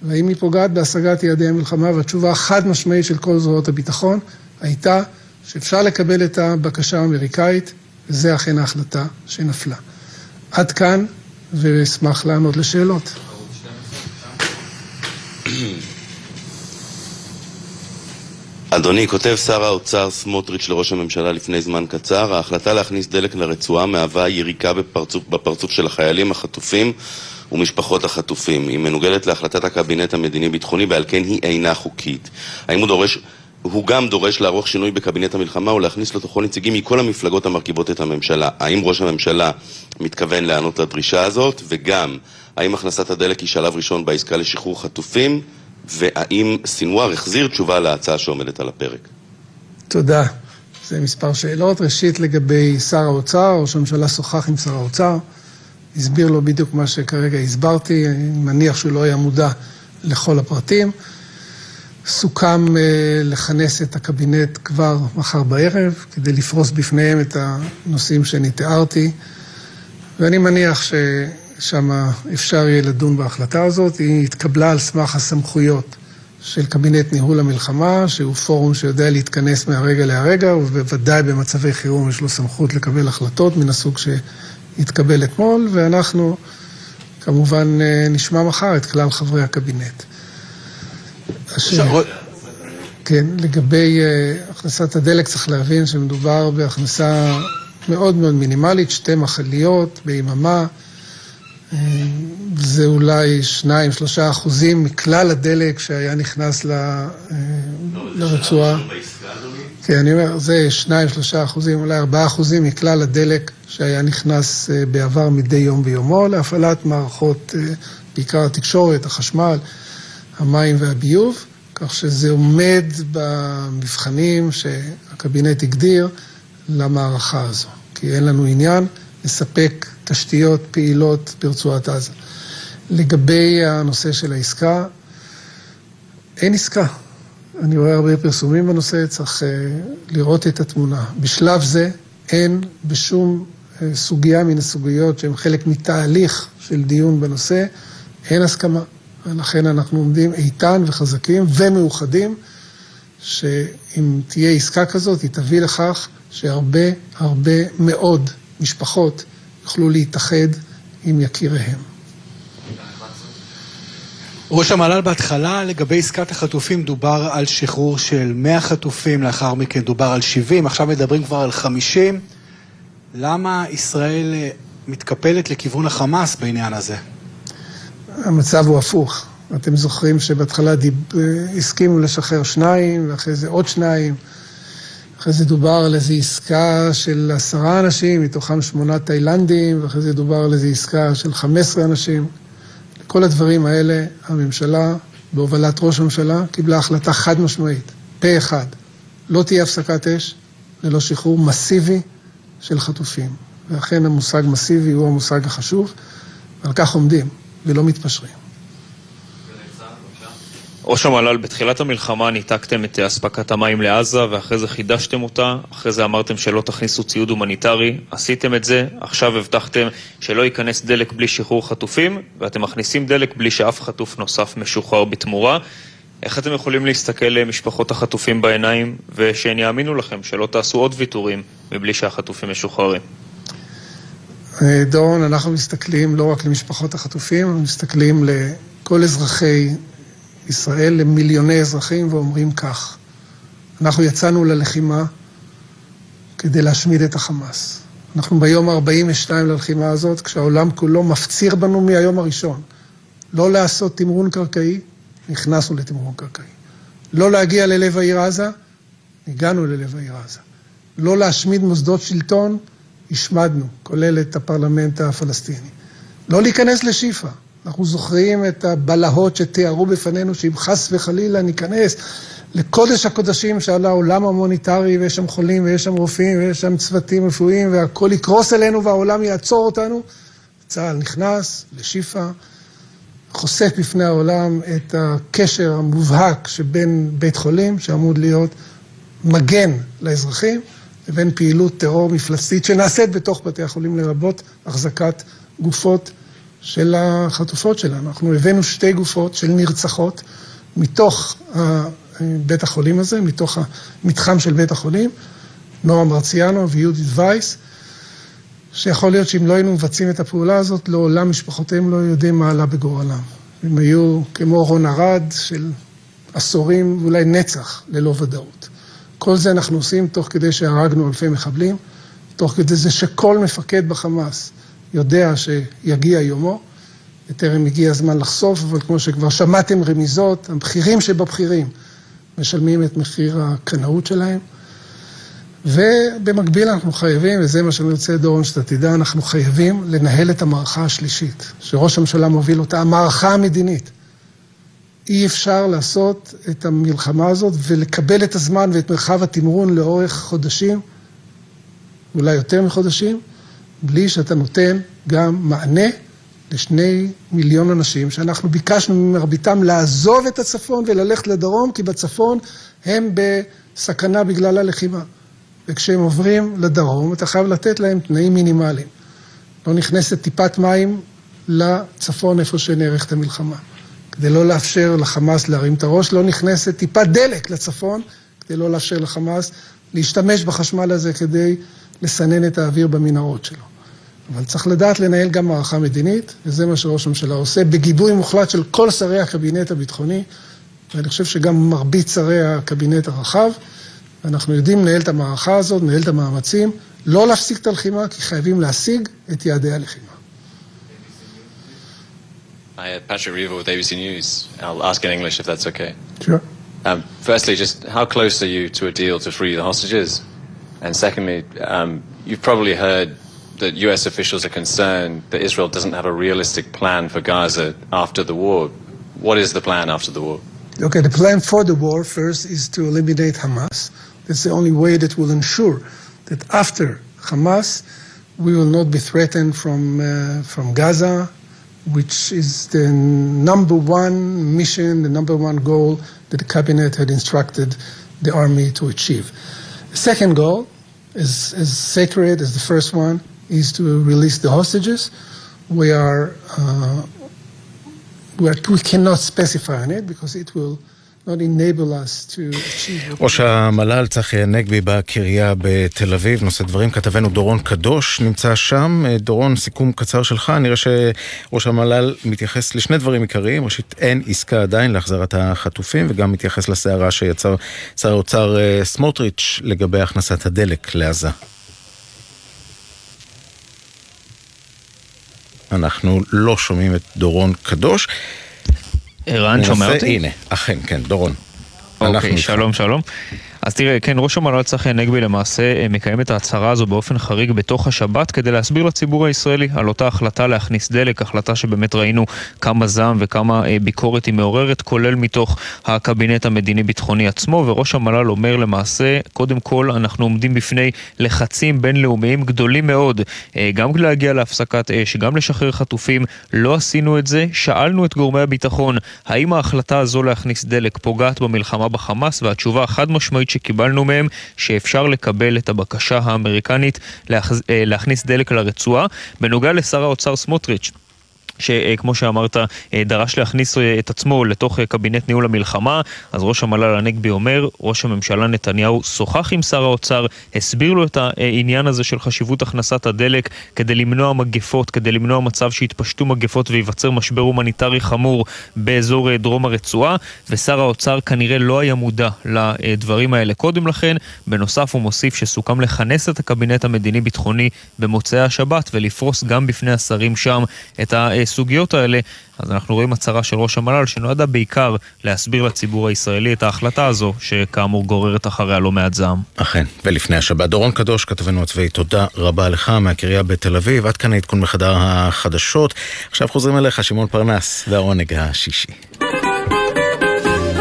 [SPEAKER 11] והאם היא פוגעת בהשגת יעדי המלחמה, והתשובה החד משמעית של כל זרועות הביטחון הייתה שאפשר לקבל את הבקשה האמריקאית, וזה אכן ההחלטה שנפלה. עד כאן, ואשמח לענות לשאלות.
[SPEAKER 12] אדוני, כותב שר האוצר סמוטריץ' לראש הממשלה לפני זמן קצר, ההחלטה להכניס דלק לרצועה מהווה יריקה בפרצוף, בפרצוף של החיילים החטופים ומשפחות החטופים. היא מנוגדת להחלטת הקבינט המדיני-ביטחוני ועל כן היא אינה חוקית. האם הוא דורש... הוא גם דורש לערוך שינוי בקבינט המלחמה ולהכניס לתוכו נציגים מכל המפלגות המרכיבות את הממשלה. האם ראש הממשלה מתכוון להיענות לדרישה הזאת? וגם, האם הכנסת הדלק היא שלב ראשון בעסקה לשחרור חטופים? והאם סינואר החזיר תשובה להצעה שעומדת על הפרק?
[SPEAKER 11] תודה. זה מספר שאלות. ראשית, לגבי שר האוצר, ראש הממשלה שוחח עם שר האוצר, הסביר לו בדיוק מה שכרגע הסברתי, אני מניח שהוא לא היה מודע לכל הפרטים. סוכם uh, לכנס את הקבינט כבר מחר בערב, כדי לפרוס בפניהם את הנושאים שאני תיארתי, ואני מניח ש... שם אפשר יהיה לדון בהחלטה הזאת. היא התקבלה על סמך הסמכויות של קבינט ניהול המלחמה, שהוא פורום שיודע להתכנס מהרגע להרגע, ובוודאי במצבי חירום יש לו סמכות לקבל החלטות מן הסוג שהתקבל אתמול, ואנחנו כמובן נשמע מחר את כלל חברי הקבינט. כן, לגבי הכנסת הדלק צריך להבין שמדובר בהכנסה מאוד מאוד מינימלית, שתי מחליות ביממה. זה אולי 2-3 אחוזים מכלל הדלק שהיה נכנס ל... לרצועה. כן, אני אומר, זה 2-3 אחוזים, אולי 4 אחוזים מכלל הדלק שהיה נכנס בעבר מדי יום ביומו להפעלת מערכות, בעיקר התקשורת, החשמל, המים והביוב, כך שזה עומד במבחנים שהקבינט הגדיר למערכה הזו, כי אין לנו עניין לספק תשתיות פעילות ברצועת עזה. לגבי הנושא של העסקה, אין עסקה. אני רואה הרבה פרסומים בנושא, צריך לראות את התמונה. בשלב זה אין בשום סוגיה מן הסוגיות שהן חלק מתהליך של דיון בנושא, אין הסכמה. ולכן אנחנו עומדים איתן וחזקים ומאוחדים, שאם תהיה עסקה כזאת, היא תביא לכך שהרבה הרבה מאוד משפחות יוכלו להתאחד עם יקיריהם.
[SPEAKER 13] ראש המל"ל בהתחלה, לגבי עסקת החטופים, דובר על שחרור של 100 חטופים, לאחר מכן דובר על 70, עכשיו מדברים כבר על 50. למה ישראל מתקפלת לכיוון החמאס בעניין הזה?
[SPEAKER 11] המצב הוא הפוך. אתם זוכרים שבהתחלה דיב... הסכימו לשחרר שניים, ואחרי זה עוד שניים. אחרי זה דובר על איזו עסקה של עשרה אנשים, מתוכם שמונה תאילנדים, ואחרי זה דובר על איזו עסקה של חמש עשרה אנשים. כל הדברים האלה, הממשלה, בהובלת ראש הממשלה, קיבלה החלטה חד משמעית, פה אחד. לא תהיה הפסקת אש ללא שחרור מסיבי של חטופים. ואכן המושג מסיבי הוא המושג החשוב, ועל כך עומדים ולא מתפשרים.
[SPEAKER 14] ראש המל"ל, בתחילת המלחמה ניתקתם את אספקת המים לעזה ואחרי זה חידשתם אותה, אחרי זה אמרתם שלא תכניסו ציוד הומניטרי, עשיתם את זה, עכשיו הבטחתם שלא ייכנס דלק בלי שחרור חטופים ואתם מכניסים דלק בלי שאף חטוף נוסף משוחרר בתמורה. איך אתם יכולים להסתכל למשפחות החטופים בעיניים ושהן יאמינו לכם שלא תעשו עוד ויתורים מבלי שהחטופים משוחררים?
[SPEAKER 11] דורון, אנחנו מסתכלים לא רק למשפחות החטופים, אנחנו מסתכלים לכל אזרחי ישראל למיליוני אזרחים ואומרים כך: אנחנו יצאנו ללחימה כדי להשמיד את החמאס. אנחנו ביום ה-42 ללחימה הזאת, כשהעולם כולו מפציר בנו מהיום הראשון. לא לעשות תמרון קרקעי, נכנסנו לתמרון קרקעי. לא להגיע ללב העיר עזה, הגענו ללב העיר עזה. לא להשמיד מוסדות שלטון, השמדנו, כולל את הפרלמנט הפלסטיני. לא להיכנס לשיפא, אנחנו זוכרים את הבלהות שתיארו בפנינו, שאם חס וחלילה ניכנס לקודש הקודשים שעל העולם המוניטרי, ויש שם חולים, ויש שם רופאים, ויש שם צוותים רפואיים, והכל יקרוס אלינו והעולם יעצור אותנו, צה"ל נכנס לשיפא, חושף בפני העולם את הקשר המובהק שבין בית חולים, שאמור להיות מגן לאזרחים, לבין פעילות טרור מפלצתית שנעשית בתוך בתי החולים לרבות החזקת גופות של החטופות שלנו. אנחנו הבאנו שתי גופות של נרצחות מתוך בית החולים הזה, מתוך המתחם של בית החולים, נועה מרציאנו ויהודית וייס, שיכול להיות שאם לא היינו מבצעים את הפעולה הזאת, לעולם משפחותיהם לא יודעים מה עלה בגורלם. הם היו כמו רון ארד של עשורים, ואולי נצח, ללא ודאות. כל זה אנחנו עושים תוך כדי שהרגנו אלפי מחבלים, תוך כדי זה שכל מפקד בחמאס יודע שיגיע יומו, וטרם הגיע הזמן לחשוף, אבל כמו שכבר שמעתם רמיזות, הבכירים שבבכירים משלמים את מחיר הקנאות שלהם. ובמקביל אנחנו חייבים, וזה מה שאני רוצה, דורון, שאתה תדע, אנחנו חייבים לנהל את המערכה השלישית, שראש הממשלה מוביל אותה, המערכה המדינית. אי אפשר לעשות את המלחמה הזאת ולקבל את הזמן ואת מרחב התמרון לאורך חודשים, אולי יותר מחודשים, בלי שאתה נותן גם מענה לשני מיליון אנשים שאנחנו ביקשנו ממרביתם לעזוב את הצפון וללכת לדרום, כי בצפון הם בסכנה בגלל הלחימה. וכשהם עוברים לדרום, אתה חייב לתת להם תנאים מינימליים. לא נכנסת טיפת מים לצפון איפה שנערכת המלחמה. כדי לא לאפשר לחמאס להרים את הראש, לא נכנסת טיפת דלק לצפון, כדי לא לאפשר לחמאס להשתמש בחשמל הזה כדי לסנן את האוויר במנהרות שלו. אבל צריך לדעת לנהל גם מערכה מדינית, וזה מה שראש הממשלה עושה, בגיבוי מוחלט של כל שרי הקבינט הביטחוני, ואני חושב שגם מרבית שרי הקבינט הרחב. אנחנו יודעים לנהל את המערכה הזאת, לנהל את המאמצים, לא להפסיק את הלחימה, כי חייבים להשיג את יעדי הלחימה.
[SPEAKER 15] Hi, Patrick Reeve with ABC News. I'll ask in English if that's okay.
[SPEAKER 11] Sure.
[SPEAKER 15] Um, firstly, just how close are you to a deal to free the hostages? And secondly, um, you've probably heard that US officials are concerned that Israel doesn't have a realistic plan for Gaza after the war. What is the plan after the war?
[SPEAKER 11] Okay, the plan for the war first is to eliminate Hamas. That's the only way that will ensure that after Hamas, we will not be threatened from, uh, from Gaza, which is the number one mission, the number one goal that the cabinet had instructed the army to achieve. The second goal, is as sacred as the first one, is to release the hostages. We are, uh, we, are we cannot specify on it because it will
[SPEAKER 4] ראש המל"ל צחי הנגבי בקריה בתל אביב, נושא דברים, כתבנו דורון קדוש נמצא שם. דורון, סיכום קצר שלך, נראה שראש המל"ל מתייחס לשני דברים עיקריים. ראשית, אין עסקה עדיין להחזרת החטופים, וגם מתייחס לסערה שיצר שר האוצר סמוטריץ' לגבי הכנסת הדלק לעזה. אנחנו לא שומעים את דורון קדוש.
[SPEAKER 14] ערן, שומע אותי?
[SPEAKER 4] הנה, אכן, כן, דורון.
[SPEAKER 14] אוקיי, שלום, שלום. אז תראה, כן, ראש המל"ל צחי הנגבי למעשה אה, מקיים את ההצהרה הזו באופן חריג בתוך השבת כדי להסביר לציבור הישראלי על אותה החלטה להכניס דלק, החלטה שבאמת ראינו כמה זעם וכמה אה, ביקורת היא מעוררת, כולל מתוך הקבינט המדיני-ביטחוני עצמו, וראש המל"ל אומר למעשה, קודם כל אנחנו עומדים בפני לחצים בינלאומיים גדולים מאוד, אה, גם להגיע להפסקת אש, גם לשחרר חטופים, לא עשינו את זה, שאלנו את גורמי הביטחון, האם ההחלטה הזו להכניס דלק פוגעת במלחמה בחמאס, והתשובה החד משמעית שקיבלנו מהם שאפשר לקבל את הבקשה האמריקנית להכניס דלק לרצועה. בנוגע לשר האוצר סמוטריץ', שכמו שאמרת, דרש להכניס את עצמו לתוך קבינט ניהול המלחמה, אז ראש המל"ל הנגבי אומר, ראש הממשלה נתניהו שוחח עם שר האוצר, הסביר לו את העניין הזה של חשיבות הכנסת הדלק כדי למנוע מגפות, כדי למנוע מצב שיתפשטו מגפות וייווצר משבר הומניטרי חמור באזור דרום הרצועה, ושר האוצר כנראה לא היה מודע לדברים האלה קודם לכן. בנוסף הוא מוסיף שסוכם לכנס את הקבינט המדיני-ביטחוני במוצאי השבת ולפרוס גם בפני השרים שם את ה... הסוגיות האלה, אז אנחנו רואים הצהרה של ראש המל"ל שנועדה בעיקר להסביר לציבור הישראלי את ההחלטה הזו, שכאמור גוררת אחריה לא מעט זעם.
[SPEAKER 4] אכן, ולפני השבת. דורון קדוש, כתבנו הצבאי, תודה רבה לך מהקריה בתל אביב. עד כאן העדכון מחדר החדשות. עכשיו חוזרים אליך, שמעון פרנס והעונג השישי.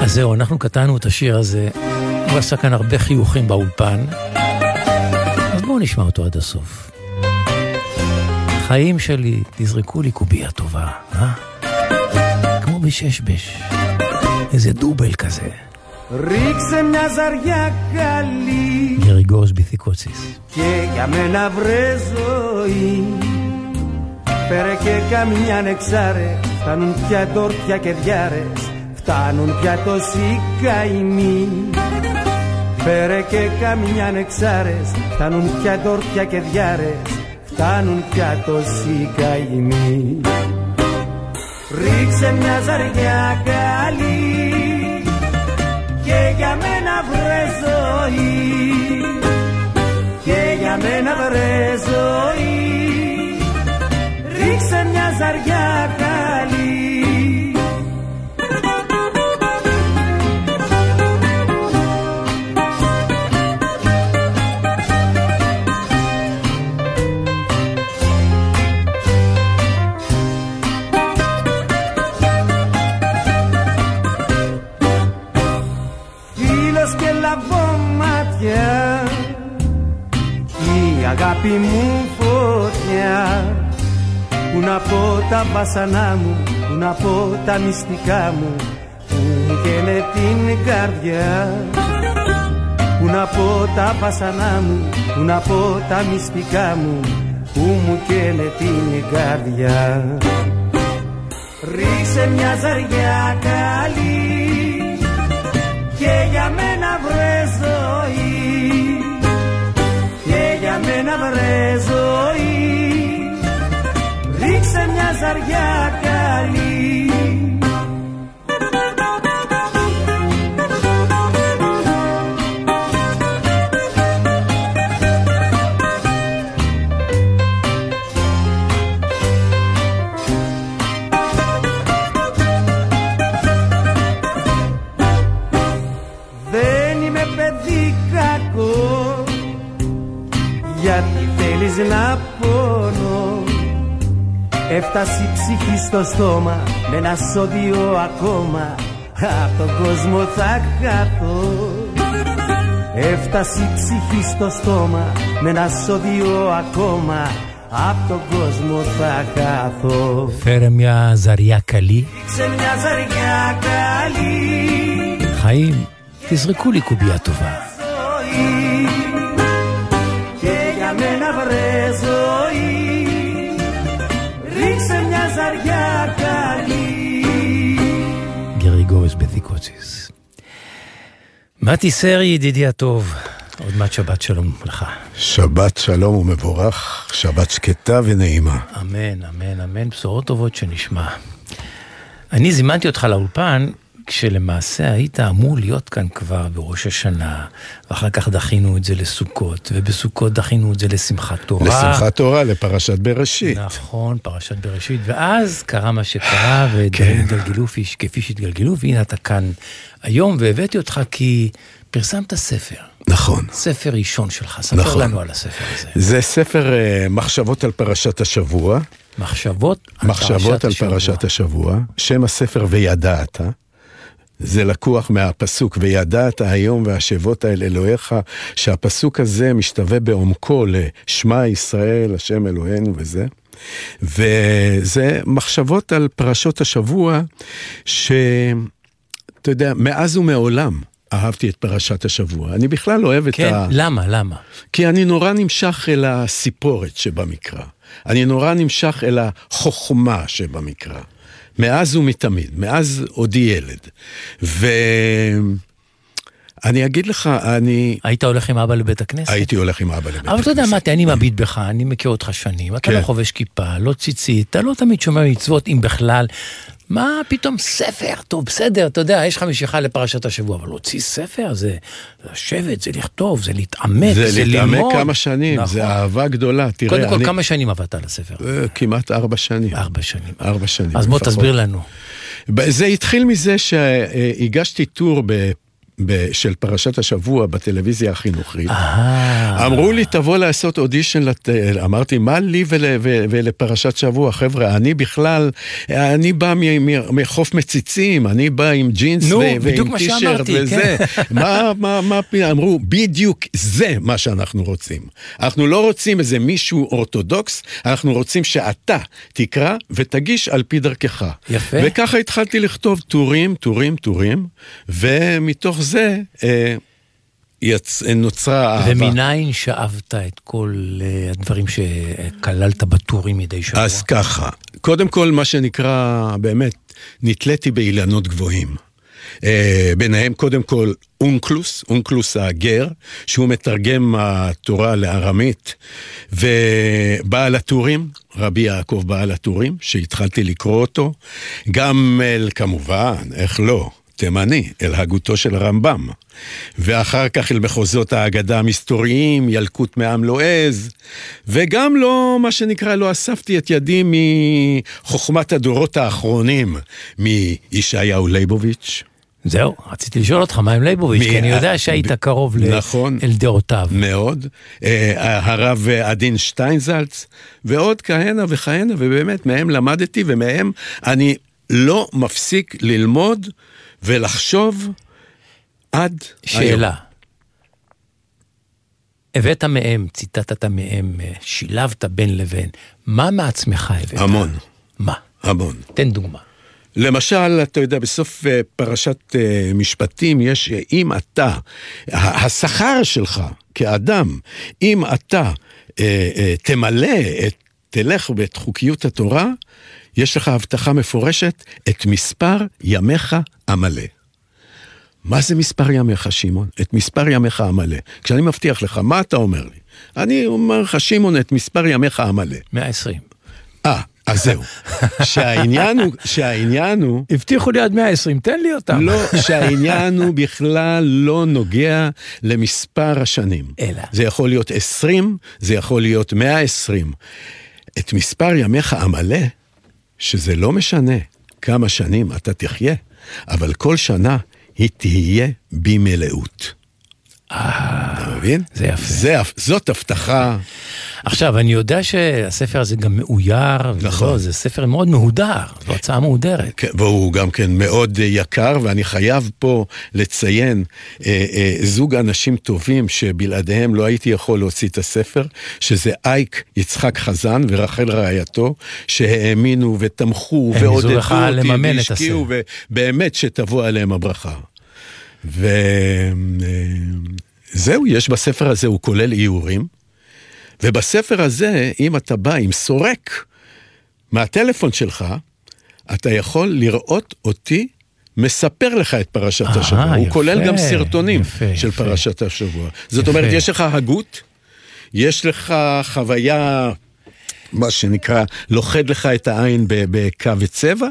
[SPEAKER 4] אז זהו, אנחנו קטענו את השיר הזה. הוא עשה כאן הרבה חיוכים באולפן. אז בואו נשמע אותו עד הסוף. חיים שלי, תזרקו לי קובייה טובה, אה? כמו בששבש, איזה דובל כזה.
[SPEAKER 10] Ρίξε μια ζαριά καλή
[SPEAKER 4] Γερικός Μπιθικότσης.
[SPEAKER 10] και για μένα βρε ζωή Φέρε και καμιά νεξάρε, φτάνουν πια τόρτια και διάρες Φτάνουν πια τόσοι καημοί Φέρε και καμιά νεξάρες, φτάνουν πια τόρτια και διάρες Φτάνουν πια τόσοι καημοί. Ρίξε μια ζαριά καλή και για μένα βρε ζωή. Και για μένα βρε ζωή. Ρίξε μια ζαριά καλή αγάπη μου φωτιά. Πού να πω τα βασανά μου, πού να πω τα μυστικά μου Που μου καίνε την καρδιά. Πού να πω τα βασανά μου, πού να πω τα μυστικά μου Που μου καίνε την καρδιά. Ρίξε μια ζαριά καλή και για μένα για μένα βρε ζωή. Ρίξε μια ζαριά καλή Γιατί θέλεις να πόνο Έφτασε η ψυχή στο στόμα Με ένα σώδιο ακόμα Απ' τον κόσμο θα κάθω Έφτασε η ψυχή στο στόμα Με ένα σώδιο ακόμα Απ' τον κόσμο θα χάθω
[SPEAKER 4] Φέρε μια ζαριά καλή.
[SPEAKER 10] Σε μια ζαριά καλή
[SPEAKER 4] חיים, תזרקו לי קובייה טובה. מתי סרי, ידידי הטוב, עוד מעט שבת שלום לך.
[SPEAKER 16] שבת שלום ומבורך, שבת שקטה ונעימה.
[SPEAKER 4] אמן, אמן, אמן, בשורות טובות שנשמע. אני זימנתי אותך לאולפן כשלמעשה היית אמור להיות כאן כבר בראש השנה, ואחר כך דחינו את זה לסוכות, ובסוכות דחינו את זה לשמחת תורה.
[SPEAKER 16] לשמחת תורה, לפרשת בראשית.
[SPEAKER 4] נכון, פרשת בראשית, ואז קרה מה שקרה, ודברים התגלגלו כפי- כפי שהתגלגלו, והנה אתה כאן היום, והבאתי אותך כי פרסמת ספר.
[SPEAKER 16] נכון.
[SPEAKER 4] ספר ראשון שלך, ספר
[SPEAKER 16] נכון.
[SPEAKER 4] לנו על הספר הזה.
[SPEAKER 16] זה ספר אה, מחשבות על פרשת השבוע.
[SPEAKER 4] מחשבות על
[SPEAKER 16] מחשבות
[SPEAKER 4] פרשת
[SPEAKER 16] על
[SPEAKER 4] השבוע.
[SPEAKER 16] פרשת השבוע. שם הספר וידעת. זה לקוח מהפסוק וידעת היום והשבות אל אלוהיך, שהפסוק הזה משתווה בעומקו לשמע ישראל, השם אלוהינו וזה. וזה מחשבות על פרשות השבוע, שאתה יודע, מאז ומעולם אהבתי את פרשת השבוע. אני בכלל אוהב את
[SPEAKER 4] כן,
[SPEAKER 16] ה...
[SPEAKER 4] למה, למה?
[SPEAKER 16] כי אני נורא נמשך אל הסיפורת שבמקרא. אני נורא נמשך אל החוכמה שבמקרא. מאז ומתמיד, מאז עודי ילד. ואני אגיד לך, אני...
[SPEAKER 4] היית הולך עם אבא לבית הכנסת?
[SPEAKER 16] הייתי הולך עם אבא לבית
[SPEAKER 4] אבל אתה יודע, מתי, אני מביט בך, אני מכיר אותך שנים, אתה
[SPEAKER 16] כן.
[SPEAKER 4] לא חובש כיפה, לא ציצית, אתה לא תמיד שומר מצוות, אם בכלל. מה פתאום ספר? טוב, בסדר, אתה יודע, יש לך משיכה לפרשת השבוע, אבל להוציא ספר זה לשבת, זה לכתוב, זה להתעמק, זה,
[SPEAKER 16] זה
[SPEAKER 4] ללמוד.
[SPEAKER 16] להתעמק כמה שנים,
[SPEAKER 4] נכון.
[SPEAKER 16] זה אהבה גדולה. תראה,
[SPEAKER 4] קודם כל,
[SPEAKER 16] אני...
[SPEAKER 4] כמה שנים עבדת על הספר?
[SPEAKER 16] אה, כמעט ארבע שנים.
[SPEAKER 4] ארבע שנים.
[SPEAKER 16] ארבע שנים.
[SPEAKER 4] אז בוא. תסביר לנו.
[SPEAKER 16] זה התחיל מזה שהגשתי טור ב- של פרשת השבוע בטלוויזיה החינוכית.
[SPEAKER 4] אה.
[SPEAKER 16] אמרו לי, תבוא לעשות אודישן, לת... אמרתי, מה לי ול... ו- ולפרשת שבוע? חבר'ה, אני בכלל, אני בא מ- מ- מחוף מציצים, אני בא עם ג'ינס
[SPEAKER 4] נו,
[SPEAKER 16] ו- ועם טישרט וזה.
[SPEAKER 4] כן.
[SPEAKER 16] מה, מה, מה, אמרו, בדיוק זה מה שאנחנו רוצים. אנחנו לא רוצים איזה מישהו אורתודוקס, אנחנו רוצים שאתה תקרא ותגיש על פי דרכך.
[SPEAKER 4] יפה.
[SPEAKER 16] וככה התחלתי לכתוב טורים, טורים, טורים, ומתוך זה אה, יצ... נוצרה אהבה.
[SPEAKER 4] ומניין שאבת את כל אה, הדברים שכללת בטורים מדי שבוע?
[SPEAKER 16] אז ככה, קודם כל, מה שנקרא, באמת, נתליתי באילנות גבוהים. אה, ביניהם קודם כל אונקלוס, אונקלוס הגר, שהוא מתרגם התורה לארמית, ובעל הטורים, רבי יעקב בעל הטורים, שהתחלתי לקרוא אותו, גם אל, כמובן, איך לא, תימני, אל הגותו של הרמב"ם. ואחר כך אל מחוזות האגדה המסתוריים, ילקוט מעם לועז, וגם לא, מה שנקרא, לא אספתי את ידי מחוכמת הדורות האחרונים, מישעיהו ליבוביץ'.
[SPEAKER 4] זהו, רציתי לשאול אותך מה עם ליבוביץ',
[SPEAKER 16] מי-
[SPEAKER 4] כי אני יודע שהיית
[SPEAKER 16] ב-
[SPEAKER 4] קרוב ל-
[SPEAKER 16] נכון.
[SPEAKER 4] אל דעותיו.
[SPEAKER 16] מאוד. אה, הרב עדין שטיינזלץ, ועוד כהנה וכהנה, ובאמת, מהם למדתי, ומהם אני לא מפסיק ללמוד ולחשוב עד היום.
[SPEAKER 4] שאלה. הבאת מהם, ציטטת מהם, שילבת בין לבין. מה מעצמך הבאת?
[SPEAKER 16] המון.
[SPEAKER 4] מה?
[SPEAKER 16] המון.
[SPEAKER 4] תן דוגמה.
[SPEAKER 16] למשל, אתה יודע, בסוף אה, פרשת אה, משפטים יש, אה, אם אתה, השכר שלך כאדם, אם אתה תמלא, את, תלך ואת חוקיות התורה, יש לך הבטחה מפורשת, את מספר ימיך המלא. מה זה מספר ימיך, שמעון? את מספר ימיך המלא. כשאני מבטיח לך, מה אתה אומר לי? אני אומר לך, שמעון, את מספר ימיך המלא.
[SPEAKER 4] 120.
[SPEAKER 16] אה, אז זהו. שהעניין הוא, שהעניין הוא...
[SPEAKER 4] הבטיחו לי עד 120, תן לי אותם.
[SPEAKER 16] לא, שהעניין הוא בכלל לא נוגע למספר השנים.
[SPEAKER 4] אלא.
[SPEAKER 16] זה יכול להיות 20, זה יכול להיות 120. את מספר ימיך המלא, שזה לא משנה כמה שנים אתה תחיה, אבל כל שנה היא תהיה במלאות. אתה מבין?
[SPEAKER 4] זה יפה.
[SPEAKER 16] זה, זאת הבטחה.
[SPEAKER 4] עכשיו, אני יודע שהספר הזה גם מאויר,
[SPEAKER 16] נכון.
[SPEAKER 4] ולא, זה ספר מאוד מהודר, זו הצעה מהודרת.
[SPEAKER 16] כן, והוא גם כן מאוד אה, יקר, ואני חייב פה לציין אה, אה, זוג אנשים טובים שבלעדיהם לא הייתי יכול להוציא את הספר, שזה אייק יצחק חזן ורחל רעייתו, שהאמינו ותמכו ועודדו אותי והשקיעו, ובאמת שתבוא עליהם הברכה. וזהו, יש בספר הזה, הוא כולל איורים, ובספר הזה, אם אתה בא עם סורק מהטלפון שלך, אתה יכול לראות אותי מספר לך את פרשת
[SPEAKER 4] אה,
[SPEAKER 16] השבוע. הוא
[SPEAKER 4] יפה,
[SPEAKER 16] כולל גם סרטונים
[SPEAKER 4] יפה,
[SPEAKER 16] של
[SPEAKER 4] יפה.
[SPEAKER 16] פרשת השבוע. זאת
[SPEAKER 4] יפה.
[SPEAKER 16] אומרת, יש לך הגות, יש לך חוויה, מה שנקרא, לוכד לך את העין בקו וצבע,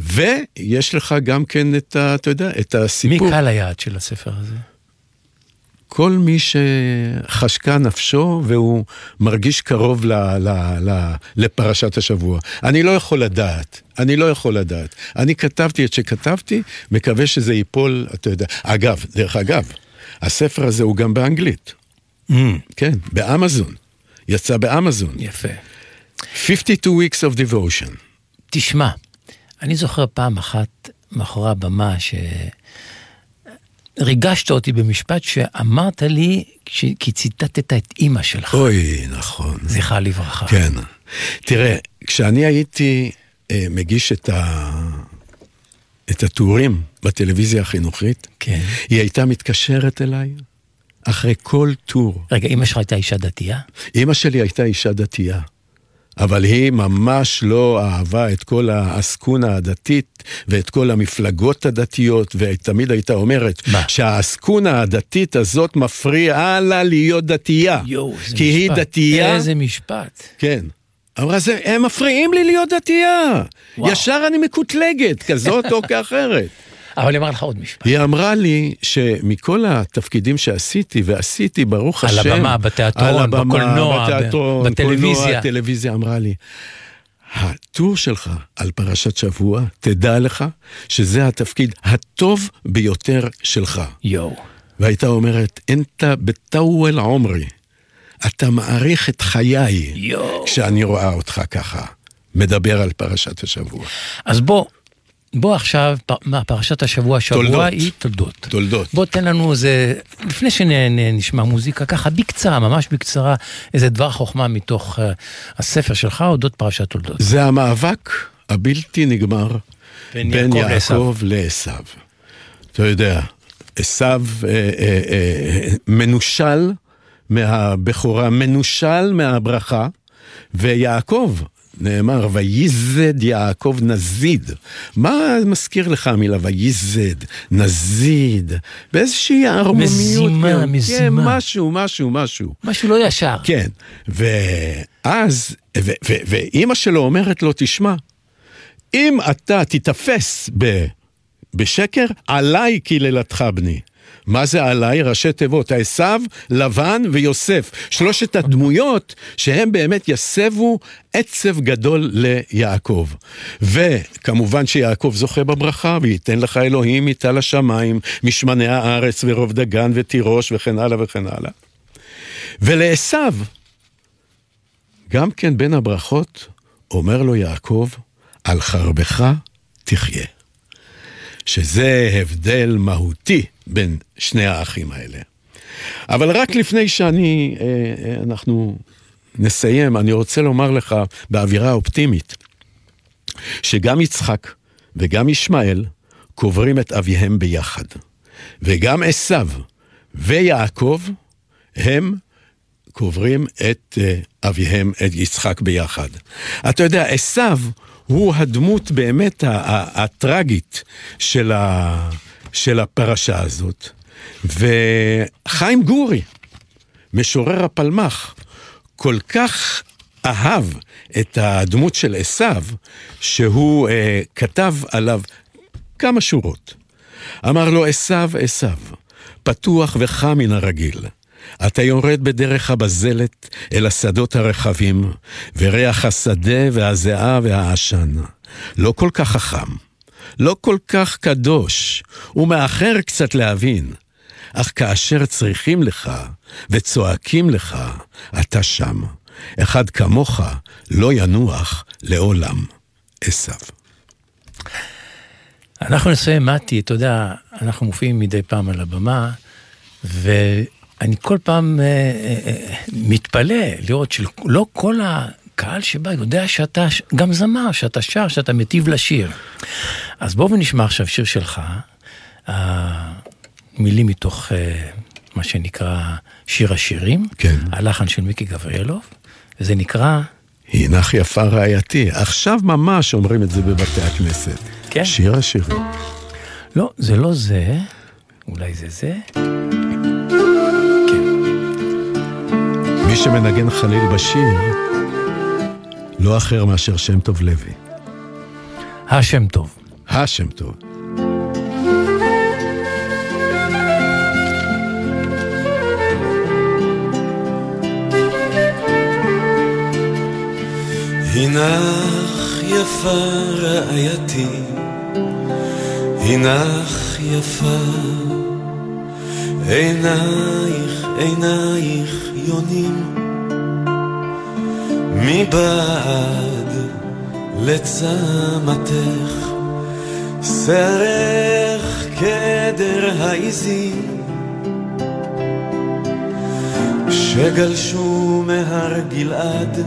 [SPEAKER 16] ויש לך גם כן את ה... אתה יודע, את
[SPEAKER 4] מי
[SPEAKER 16] הסיפור.
[SPEAKER 4] קהל היעד של הספר הזה?
[SPEAKER 16] כל מי שחשקה נפשו והוא מרגיש קרוב ל, ל, ל, לפרשת השבוע. אני לא יכול לדעת, אני לא יכול לדעת. אני כתבתי את שכתבתי, מקווה שזה ייפול, אתה יודע. אגב, דרך אגב, הספר הזה הוא גם באנגלית. כן, באמזון. יצא באמזון.
[SPEAKER 4] יפה.
[SPEAKER 16] 52 weeks of devotion.
[SPEAKER 4] תשמע, אני זוכר פעם אחת מאחורי הבמה ש... ריגשת אותי במשפט שאמרת לי כש- כי ציטטת את אימא שלך.
[SPEAKER 16] אוי, נכון.
[SPEAKER 4] זכרה לברכה.
[SPEAKER 16] כן. תראה, כשאני הייתי אה, מגיש את, ה... את הטורים בטלוויזיה החינוכית,
[SPEAKER 4] כן.
[SPEAKER 16] היא הייתה מתקשרת אליי אחרי כל טור.
[SPEAKER 4] רגע, אימא שלך הייתה אישה דתייה?
[SPEAKER 16] אימא שלי הייתה אישה דתייה, אבל היא ממש לא אהבה את כל העסקונה הדתית ואת כל המפלגות הדתיות, ותמיד הייתה אומרת שהעסקונה הדתית הזאת מפריעה לה להיות דתייה.
[SPEAKER 4] יואו, איזה
[SPEAKER 16] כי היא
[SPEAKER 4] משפט.
[SPEAKER 16] דתייה.
[SPEAKER 4] איזה משפט.
[SPEAKER 16] כן. אמרה, זה, הם מפריעים לי להיות דתייה.
[SPEAKER 4] וואו.
[SPEAKER 16] ישר אני מקוטלגת, כזאת או כאחרת.
[SPEAKER 4] אבל היא אמרה לך עוד משפט.
[SPEAKER 16] היא אמרה לי שמכל התפקידים שעשיתי, ועשיתי, ברוך
[SPEAKER 4] על
[SPEAKER 16] השם,
[SPEAKER 4] הבמה, בתיאטרון,
[SPEAKER 16] על הבמה,
[SPEAKER 4] בקולנוע,
[SPEAKER 16] בתיאטרון,
[SPEAKER 4] בטלוויזיה.
[SPEAKER 16] קולנוע, טלוויזיה, אמרה לי, הטור שלך על פרשת שבוע, תדע לך שזה התפקיד הטוב ביותר שלך.
[SPEAKER 4] יואו.
[SPEAKER 16] והייתה אומרת, אנתה בטאוול עומרי. אתה מעריך את חיי
[SPEAKER 4] יואו.
[SPEAKER 16] כשאני רואה אותך ככה, מדבר על פרשת השבוע.
[SPEAKER 4] אז בוא, בוא עכשיו, מה, פרשת השבוע, השבוע
[SPEAKER 16] תולדות.
[SPEAKER 4] היא תולדות.
[SPEAKER 16] תולדות.
[SPEAKER 4] בוא תן לנו איזה, לפני שנשמע מוזיקה, ככה בקצרה, ממש בקצרה, איזה דבר חוכמה מתוך uh, הספר שלך, אודות פרשת תולדות.
[SPEAKER 16] זה המאבק הבלתי נגמר
[SPEAKER 4] בין
[SPEAKER 16] בין
[SPEAKER 4] יעקב
[SPEAKER 16] יעקב לעשו. אתה יודע, עשו אה, אה, אה, מנושל מהבכורה, מנושל מהברכה, ויעקב, נאמר, וייזד יעקב נזיד. מה מזכיר לך המילה וייזד, נזיד? באיזושהי ערמומיות.
[SPEAKER 4] מזימה,
[SPEAKER 16] כן,
[SPEAKER 4] מזימה.
[SPEAKER 16] כן, משהו, משהו, משהו.
[SPEAKER 4] משהו לא ישר.
[SPEAKER 16] כן, ואז, ואימא שלו אומרת לו, תשמע, אם אתה תיתפס ב- בשקר, עליי קללתך בני. מה זה עליי? ראשי תיבות, עשו, לבן ויוסף. שלושת הדמויות שהם באמת יסבו עצב גדול ליעקב. וכמובן שיעקב זוכה בברכה, וייתן לך אלוהים מטל השמיים, משמני הארץ ורוב דגן ותירוש וכן הלאה וכן הלאה. ולעשו, גם כן בין הברכות, אומר לו יעקב, על חרבך תחיה. שזה הבדל מהותי בין שני האחים האלה. אבל רק לפני שאני, אה, אה, אנחנו נסיים, אני רוצה לומר לך באווירה אופטימית, שגם יצחק וגם ישמעאל קוברים את אביהם ביחד. וגם עשו ויעקב הם קוברים את אה, אביהם, את יצחק ביחד. אתה יודע, עשו הוא הדמות באמת הטרגית של, ה, של הפרשה הזאת. וחיים גורי, משורר הפלמ"ח, כל כך אהב את הדמות של עשו, שהוא אה, כתב עליו כמה שורות. אמר לו, עשו, עשו, פתוח וחם מן הרגיל. אתה יורד בדרך הבזלת אל השדות הרחבים, וריח השדה והזיעה והעשן. לא כל כך חכם, לא כל כך קדוש, ומאחר קצת להבין. אך כאשר צריכים לך וצועקים לך, אתה שם. אחד כמוך לא ינוח לעולם. עשו.
[SPEAKER 4] אנחנו נסיים, מתי, אתה יודע, אנחנו מופיעים מדי פעם על הבמה, ואני כל פעם אה, אה, אה, מתפלא לראות שלא כל הקהל שבא יודע שאתה גם זמר, שאתה שר, שאתה מטיב לשיר. אז בואו ונשמע עכשיו שיר שלך, המילים מתוך אה, מה שנקרא שיר השירים,
[SPEAKER 16] כן.
[SPEAKER 4] הלחן של מיקי גבריאלוב, וזה נקרא...
[SPEAKER 16] הנך יפה רעייתי. עכשיו ממש אומרים את זה בבתי הכנסת.
[SPEAKER 4] כן.
[SPEAKER 16] שיר השירים.
[SPEAKER 4] לא, זה לא זה, אולי זה זה.
[SPEAKER 16] מי שמנגן חליל בשיר, לא אחר מאשר שם טוב לוי.
[SPEAKER 4] השם טוב.
[SPEAKER 16] השם טוב.
[SPEAKER 3] הנך יפה רעייתי, הנך יפה, עינייך, עינייך יונים, מבעד לצמתך, שערך כדר העיזים, שגלשו מהר גלעד,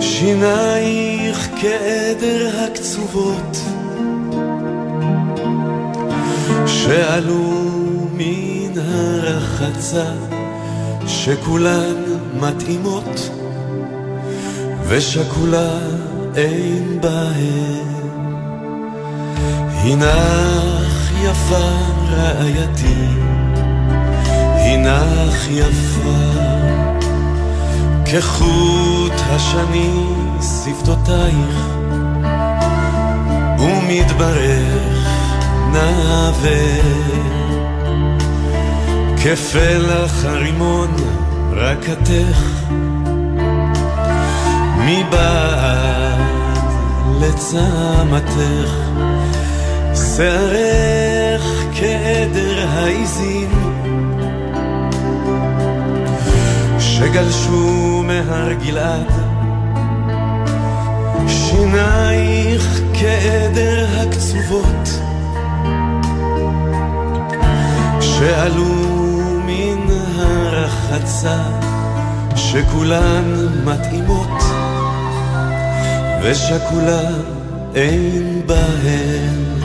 [SPEAKER 3] שינייך כעדר הקצובות שעלו מן הרחצה שכולן מתאימות ושכולה אין בהן. הנך יפה רעייתי הנך יפה. כחוט השני שפתותייך ומתברך נעווה כפלח הרימון רקתך מבעד לצמתך, שערך כעדר העיזים. שגלשו מהר גלעד, שינייך כעדר הקצובות. שעלו הרחצה שכולן מתאימות ושכולה אין בהן.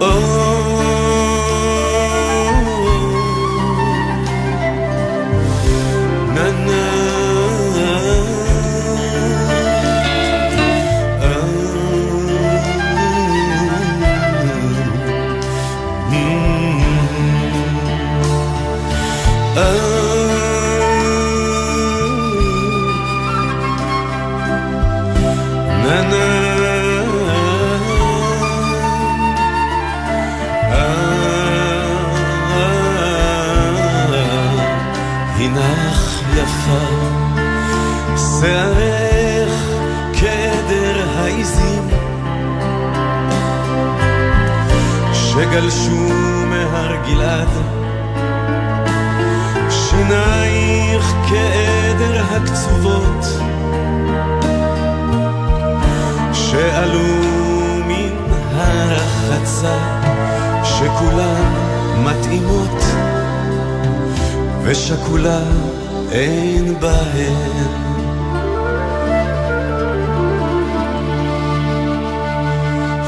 [SPEAKER 3] הנך שגלשו מהר גלעד, שינייך כעדר הקצובות שעלו מן הרחצה שכולן מתאימות ושכולה אין בהן.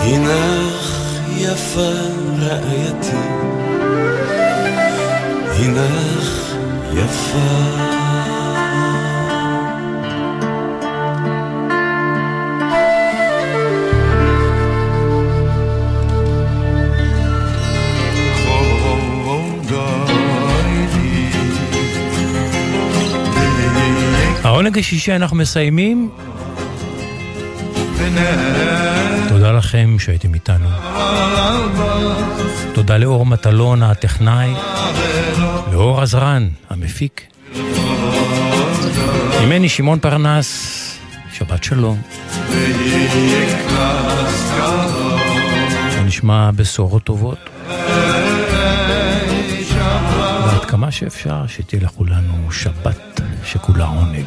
[SPEAKER 3] הנך יפה רעייתי, הנך יפה
[SPEAKER 4] העונג השישי אנחנו מסיימים. תודה לכם שהייתם איתנו. תודה לאור מטלון הטכנאי, לאור עזרן המפיק. ממני שמעון פרנס, שבת שלום. שנשמע בשורות טובות. ועד כמה שאפשר שתהיה לכולנו שבת שכולה עונג.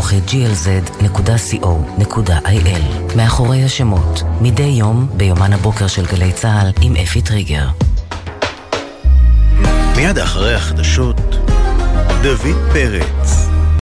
[SPEAKER 2] כרוכי glz.co.il מאחורי השמות, מדי יום ביומן הבוקר של גלי צה"ל עם אפי טריגר.
[SPEAKER 17] מיד אחרי החדשות, דוד פרץ.